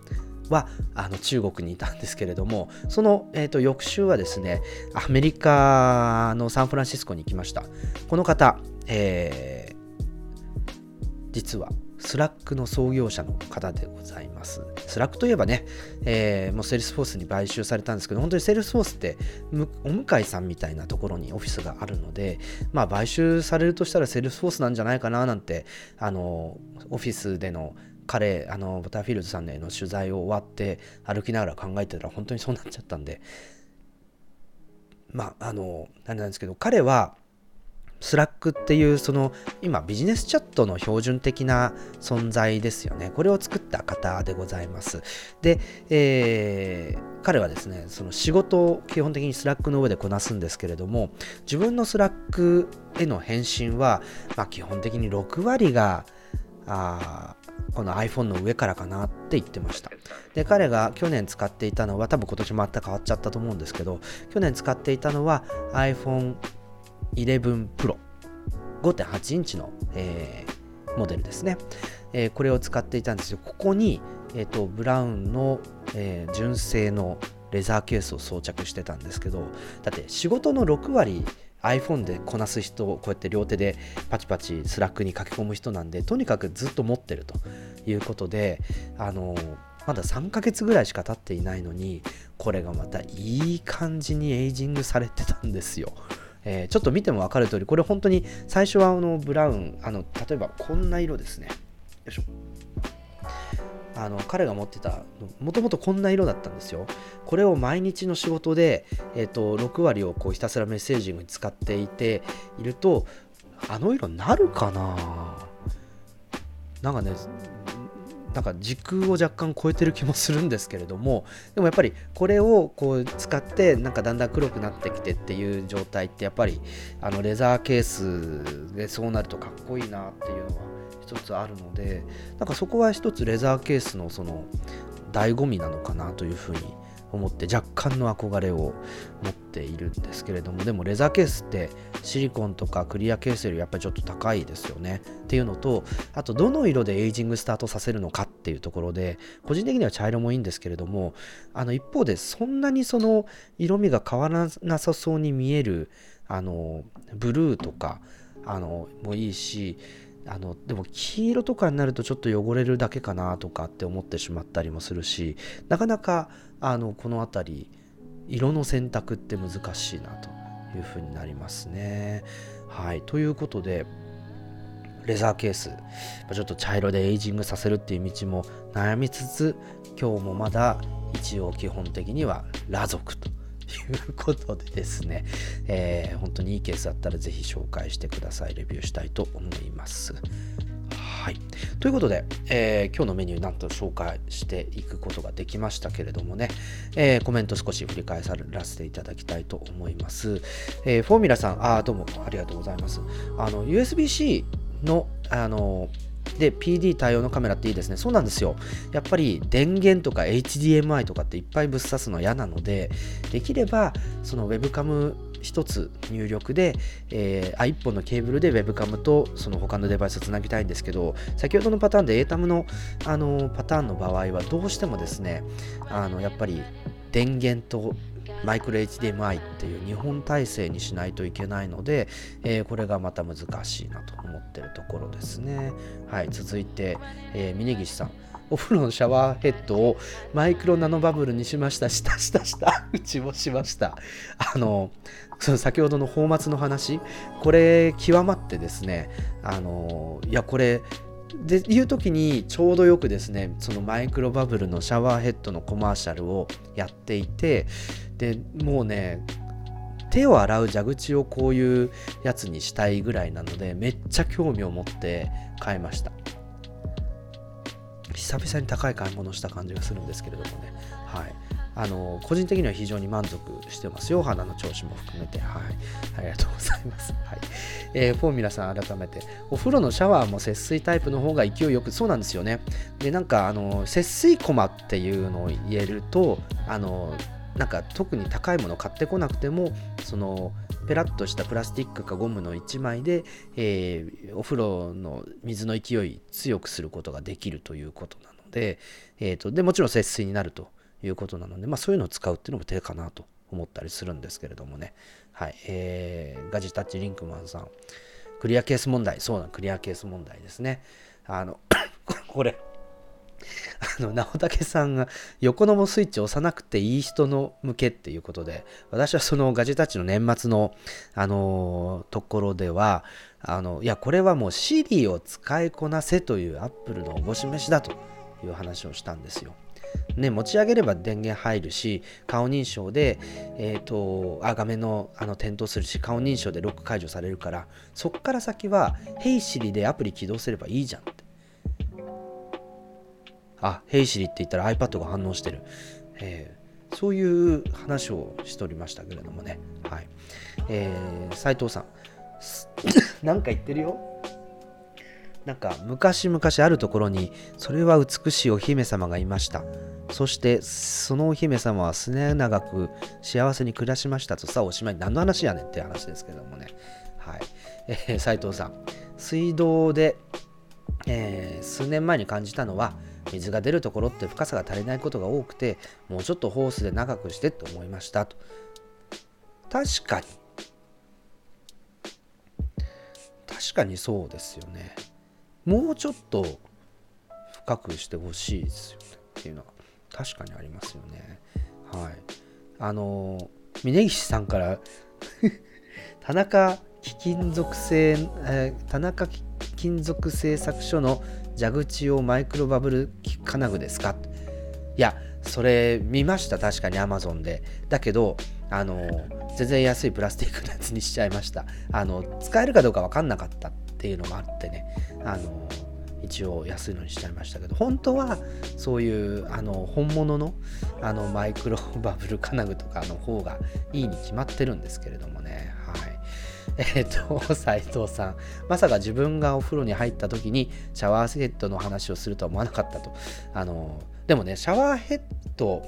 はあの中国にいたんですけれどもその、えーと、翌週はですねアメリカのサンフランシスコに行きました。この方、えー、実はスラックの創業者の方でございます。スラックといえばね、えー、もうセールスフォースに買収されたんですけど、本当にセールスフォースってお向かいさんみたいなところにオフィスがあるので、まあ買収されるとしたらセールスフォースなんじゃないかななんて、あの、オフィスでの彼、あの、バターフィールドさんへの取材を終わって歩きながら考えてたら本当にそうなっちゃったんで、まあ、あの、なんなんですけど、彼は、スラックっていうその今ビジネスチャットの標準的な存在ですよね。これを作った方でございます。で、えー、彼はですね、その仕事を基本的にスラックの上でこなすんですけれども、自分のスラックへの返信は、まあ、基本的に6割があこの iPhone の上からかなって言ってました。で、彼が去年使っていたのは、多分今年もまた変わっちゃったと思うんですけど、去年使っていたのは iPhone 11 Pro 5.8インチの、えー、モデルですね、えー、これを使っていたんですよここに、えーと、ブラウンの、えー、純正のレザーケースを装着してたんですけどだって仕事の6割 iPhone でこなす人をこうやって両手でパチパチスラックに書き込む人なんでとにかくずっと持ってるということであのまだ3ヶ月ぐらいしか経っていないのにこれがまたいい感じにエイジングされてたんですよ。えー、ちょっと見ても分かる通り、これ本当に最初はあのブラウン、あの例えばこんな色ですね。よいしょ。あの彼が持ってたもともとこんな色だったんですよこれを毎日の仕事で、えーと、6割をこうひたすらメッセージングに使っていているとあの色になるかな？なんかねなんか時空を若干超えてる気もするんですけれどもでもやっぱりこれをこう使ってなんかだんだん黒くなってきてっていう状態ってやっぱりあのレザーケースでそうなるとかっこいいなっていうのは一つあるのでなんかそこは一つレザーケースのその醍醐味なのかなというふうに思って若干の憧れを持っているんですけれどもでもレザーケースってシリコンとかクリアケースよりやっぱりちょっと高いですよね。っていうのとあとどの色でエイジングスタートさせるのかっていうところで個人的には茶色もいいんですけれどもあの一方でそんなにその色味が変わらなさそうに見えるあのブルーとかあのもいいしあのでも黄色とかになるとちょっと汚れるだけかなとかって思ってしまったりもするしなかなかあのこの辺り色の選択って難しいなというふうになりますね。はいということでレザーケースちょっと茶色でエイジングさせるっていう道も悩みつつ今日もまだ一応基本的には裸族ということでですね、えー、本当にいいケースだったらぜひ紹介してください。レビューしたいと思います。はい、ということで、えー、今日のメニューなんと紹介していくことができましたけれどもね、えー、コメント少し振り返らせていただきたいと思います。えー、フォーミュラさん、あどうもありがとうございます。あの USB-C のあので、PD 対応のカメラっていいですね。そうなんですよ。やっぱり電源とか HDMI とかっていっぱいぶっ刺すの嫌なので、できればそのウェブカム1つ入力で、えー、1本のケーブルで Webcam とその他のデバイスをつなぎたいんですけど先ほどのパターンで ATAM のあのパターンの場合はどうしてもですねあのやっぱり電源とマイクロ HDMI っていう日本体制にしないといけないので、えー、これがまた難しいなと思ってるところですね。はい、続いて、えー、峯岸さん。お風呂のシャワーヘッドをマイクロナノバブルにしました。したしたした。うちもしました。あの、その先ほどの泡沫の話、これ極まってですね、あの、いや、これ、でいう時にちょうどよくですねそのマイクロバブルのシャワーヘッドのコマーシャルをやっていてでもうね手を洗う蛇口をこういうやつにしたいぐらいなのでめっちゃ興味を持って買いました久々に高い買い物した感じがするんですけれどもね。はい。あの個人的には非常に満足してますよ。花の調子も含めて。はい。ありがとうございます。はい。えー、フォーミュラさん改めて。お風呂のシャワーも節水タイプの方が勢いよくそうなんですよね。でなんかあの節水コマっていうのを言えるとあのなんか特に高いもの買ってこなくてもそのペラッとしたプラスチックかゴムの1枚で、えー、お風呂の水の勢い強くすることができるということなので,、えーと、でもちろん節水になるということなので、まあ、そういうのを使うっていうのも手かなと思ったりするんですけれどもね。はい、えー、ガジタッチリンクマンさん。クリアケース問題。そうなんクリアケース問題ですね。あの これあの直武さんが横のもスイッチ押さなくていい人の向けっていうことで私はそのガジェタッチの年末の、あの、ところではあのいやこれはもう Siri を使いこなせというアップルのおぼし飯だという話をしたんですよ。ね、持ち上げれば電源入るし顔認証で、えーと、あ画面のあの点灯するし顔認証でロック解除されるからそっから先は「Hey Siri」でアプリ起動すればいいじゃんってあ、ヘイシリって言ったら iPad が反応してる。えー、そういう話をしておりましたけれどもね。はい。えー、斉藤さん。なんか言ってるよ。なんか昔々あるところにそれは美しいお姫様がいました。そしてそのお姫様は末永く幸せに暮らしましたとさおしまい何の話やねんって話ですけどもね。はい。えー、斉藤さん。水道で、えー、数年前に感じたのは水が出るところって深さが足りないことが多くてもうちょっとホースで長くしてと思いましたと。確かに。確かにそうですよね。もうちょっと深くしてほしいですよねっていうのは確かにありますよね。はい。あの峯岸さんから 田中貴金属製、えー、田中貴金属製作所の蛇口をマイクロバブル金具ですか？いやそれ見ました確かに Amazon で。だけどあの全然安いプラスチックのやつにしちゃいました。あの使えるかどうか分かんなかったっていうのもあってね。あの一応安いのにしちゃいましたけど。本当はそういうあの本物のあのマイクロバブル金具とかの方がいいに決まってるんですけれどもね。えっ、ー、と、斉藤さん。まさか自分がお風呂に入った時にシャワーヘッドの話をするとは思わなかったと。あの、でもね、シャワーヘッド、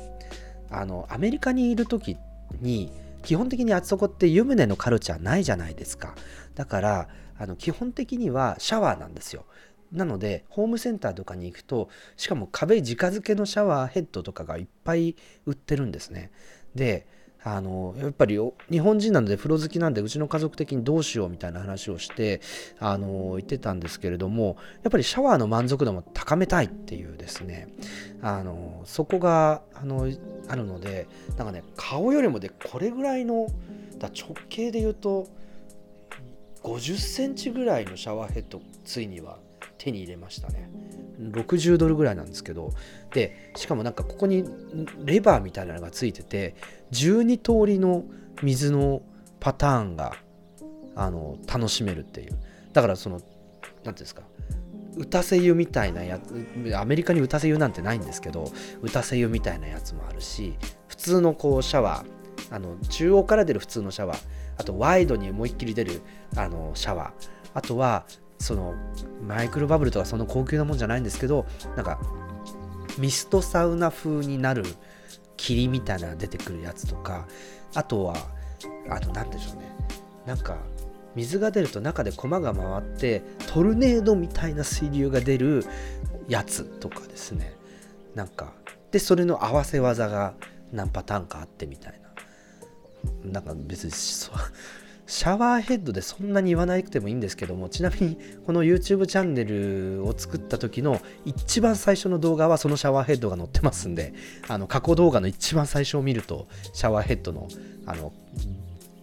あの、アメリカにいる時に、基本的にあそこって湯船のカルチャーないじゃないですか。だから、あの基本的にはシャワーなんですよ。なので、ホームセンターとかに行くと、しかも壁直付けのシャワーヘッドとかがいっぱい売ってるんですね。で、あのやっぱり日本人なので風呂好きなんでうちの家族的にどうしようみたいな話をしてあの言ってたんですけれどもやっぱりシャワーの満足度も高めたいっていうですね。あのそこがあのあるのでなんかね顔よりもでこれぐらいのだ直径で言うと50センチぐらいのシャワーヘッドついには手に入れましたね。60ドルぐらいなんですけど。でしかもなんかここにレバーみたいなのがついてて12通りの水のパターンがあの楽しめるっていう。だからその何ていうんですか。打たせ湯みたいなやつアメリカに打たせ湯なんてないんですけど打たせ湯みたいなやつもあるし普通のこうシャワーあの中央から出る普通のシャワーあとワイドに思いっきり出るあのシャワーあとはそのマイクロバブルとかその高級なもんじゃないんですけどなんかミストサウナ風になる霧みたいな出てくるやつとかあとはあと何でしょうね。なんか水が出ると中で駒が回ってトルネードみたいな水流が出るやつとかですね。なんかでそれの合わせ技が何パターンかあってみたいな。なんか別にシャワーヘッドでそんなに言わなくてもいいんですけどもちなみにこの YouTube チャンネルを作った時の一番最初の動画はそのシャワーヘッドが載ってますんであの過去動画の一番最初を見るとシャワーヘッドのあの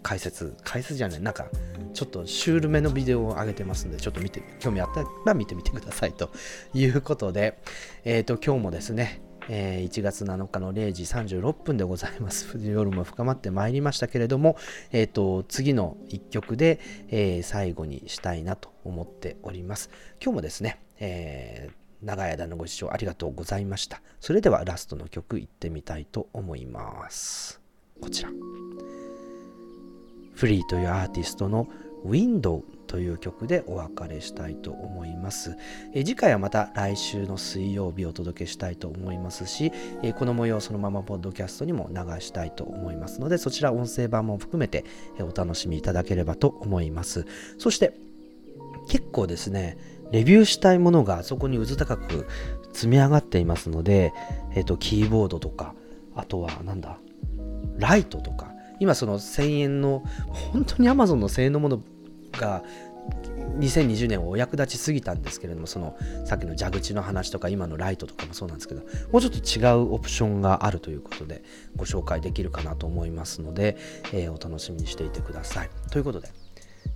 解説解説じゃないなんかちょっとシュールめのビデオを上げてますんでちょっと見て興味あったら見てみてくださいということでえっ、ー、と今日もですねえー、1月7日の0時36分でございます。夜も深まってまいりましたけれども、えーと、次の1曲で、えー、最後にしたいなと思っております。今日もですね、え、長い間のご視聴ありがとうございました。それではラストの曲いってみたいと思います。こちら。フリーというアーティストの Window という曲でお別れしたいと思います。え次回はまた来週の水曜日お届けしたいと思いますし、えこの模様をそのままポッドキャストにも流したいと思いますので、そちら音声版も含めてお楽しみいただければと思います。そして結構ですね、レビューしたいものがそこにうず高く積み上がっていますので、えっ、と、キーボードとか、あとはなんだ、ライトとか、今その1000円の、本当に Amazon の1000円のものが2020年をお役立ちすぎたんですけれどもそのさっきの蛇口の話とか今のライトとかもそうなんですけどもうちょっと違うオプションがあるということでご紹介できるかなと思いますので、えー、お楽しみにしていてください。ということで、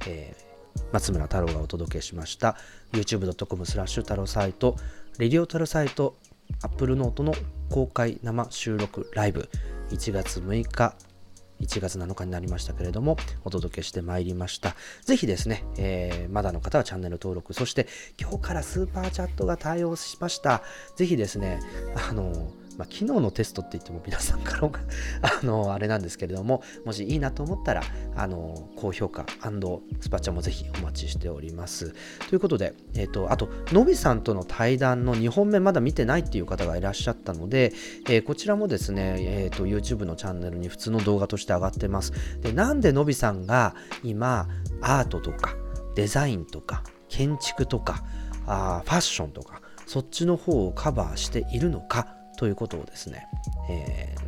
えー、松村太郎がお届けしました youtube.com スラッシュ太郎サイトレディオ太郎サイト Apple ノートの公開生収録ライブ1月6日1月7日になりましたけれども、お届けしてまいりました。ぜひですね、えー、まだの方はチャンネル登録、そして今日からスーパーチャットが対応しました。ぜひですね、あのまあ、昨日のテストって言っても皆さんからあの、あれなんですけれども、もしいいなと思ったら、あの、高評価スパチャもぜひお待ちしております。ということで、え、ー、と、あと、のびさんとの対談の2本目まだ見てないっていう方がいらっしゃったので、えー、こちらもですね、えっ、ー、と、YouTube のチャンネルに普通の動画として上がってます。で、なんでのびさんが今、アートとか、デザインとか、建築とか、あファッションとか、そっちの方をカバーしているのかということをですね、えー、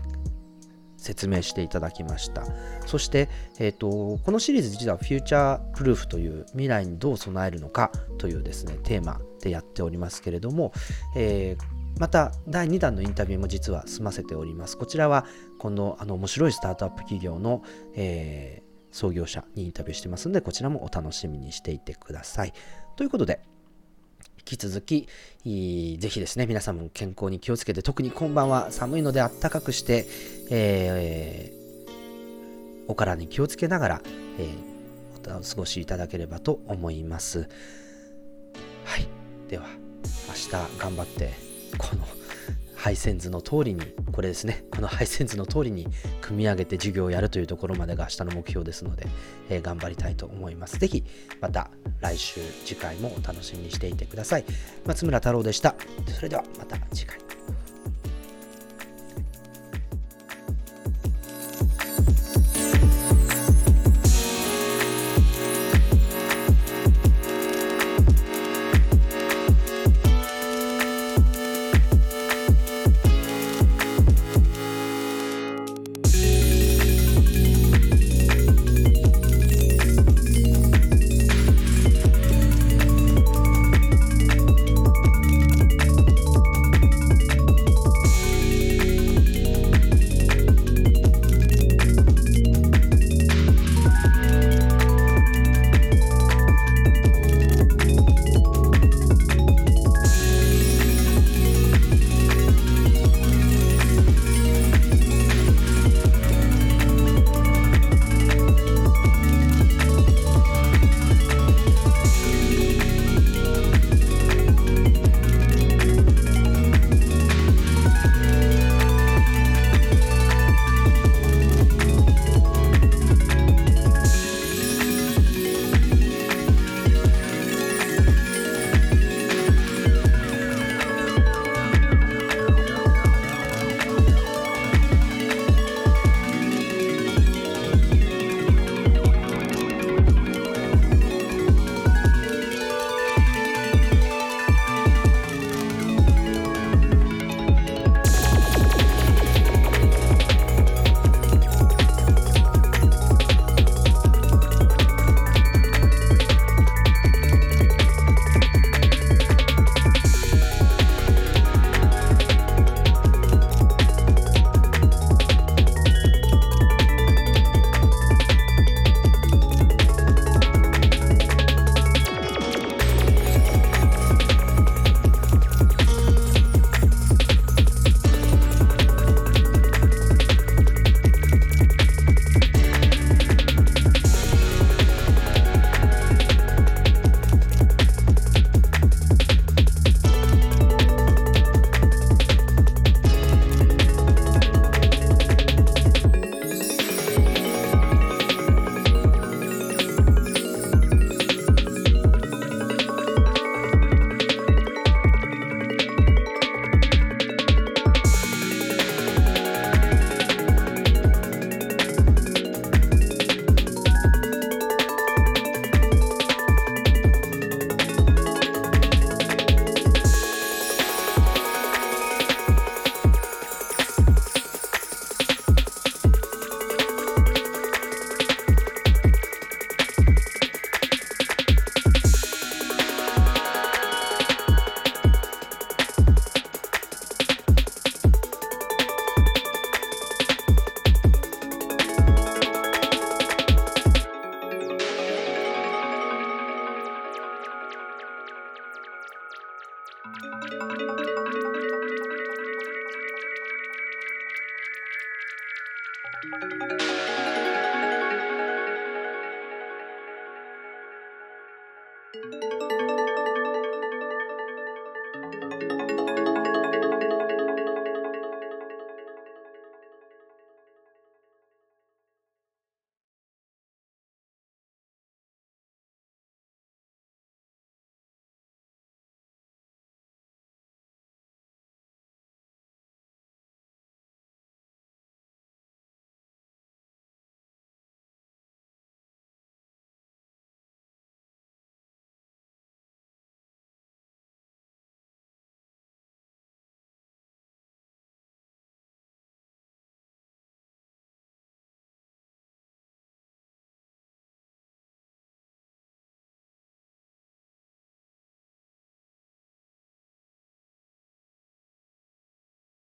説明していただきました。そして、えーと、このシリーズ実はフューチャープルーフという未来にどう備えるのかというですねテーマでやっておりますけれども、えー、また第2弾のインタビューも実は済ませております。こちらはこのあの面白いスタートアップ企業の、えー、創業者にインタビューしてますのでこちらもお楽しみにしていてください。ということで引き続き、ぜひですね、皆さんも健康に気をつけて、特に今晩は寒いのであったかくして、えー、お体に気をつけながら、えー、お過ごしいただければと思います。はい。では、明日頑張って、この配線図の通りに、これですね、この配線図の通りに組み上げて授業をやるというところまでが明日の目標ですので、えー、頑張りたいと思います。是非、また来週、次回もお楽しみにしていてください。松村太郎でした。それではまた次回。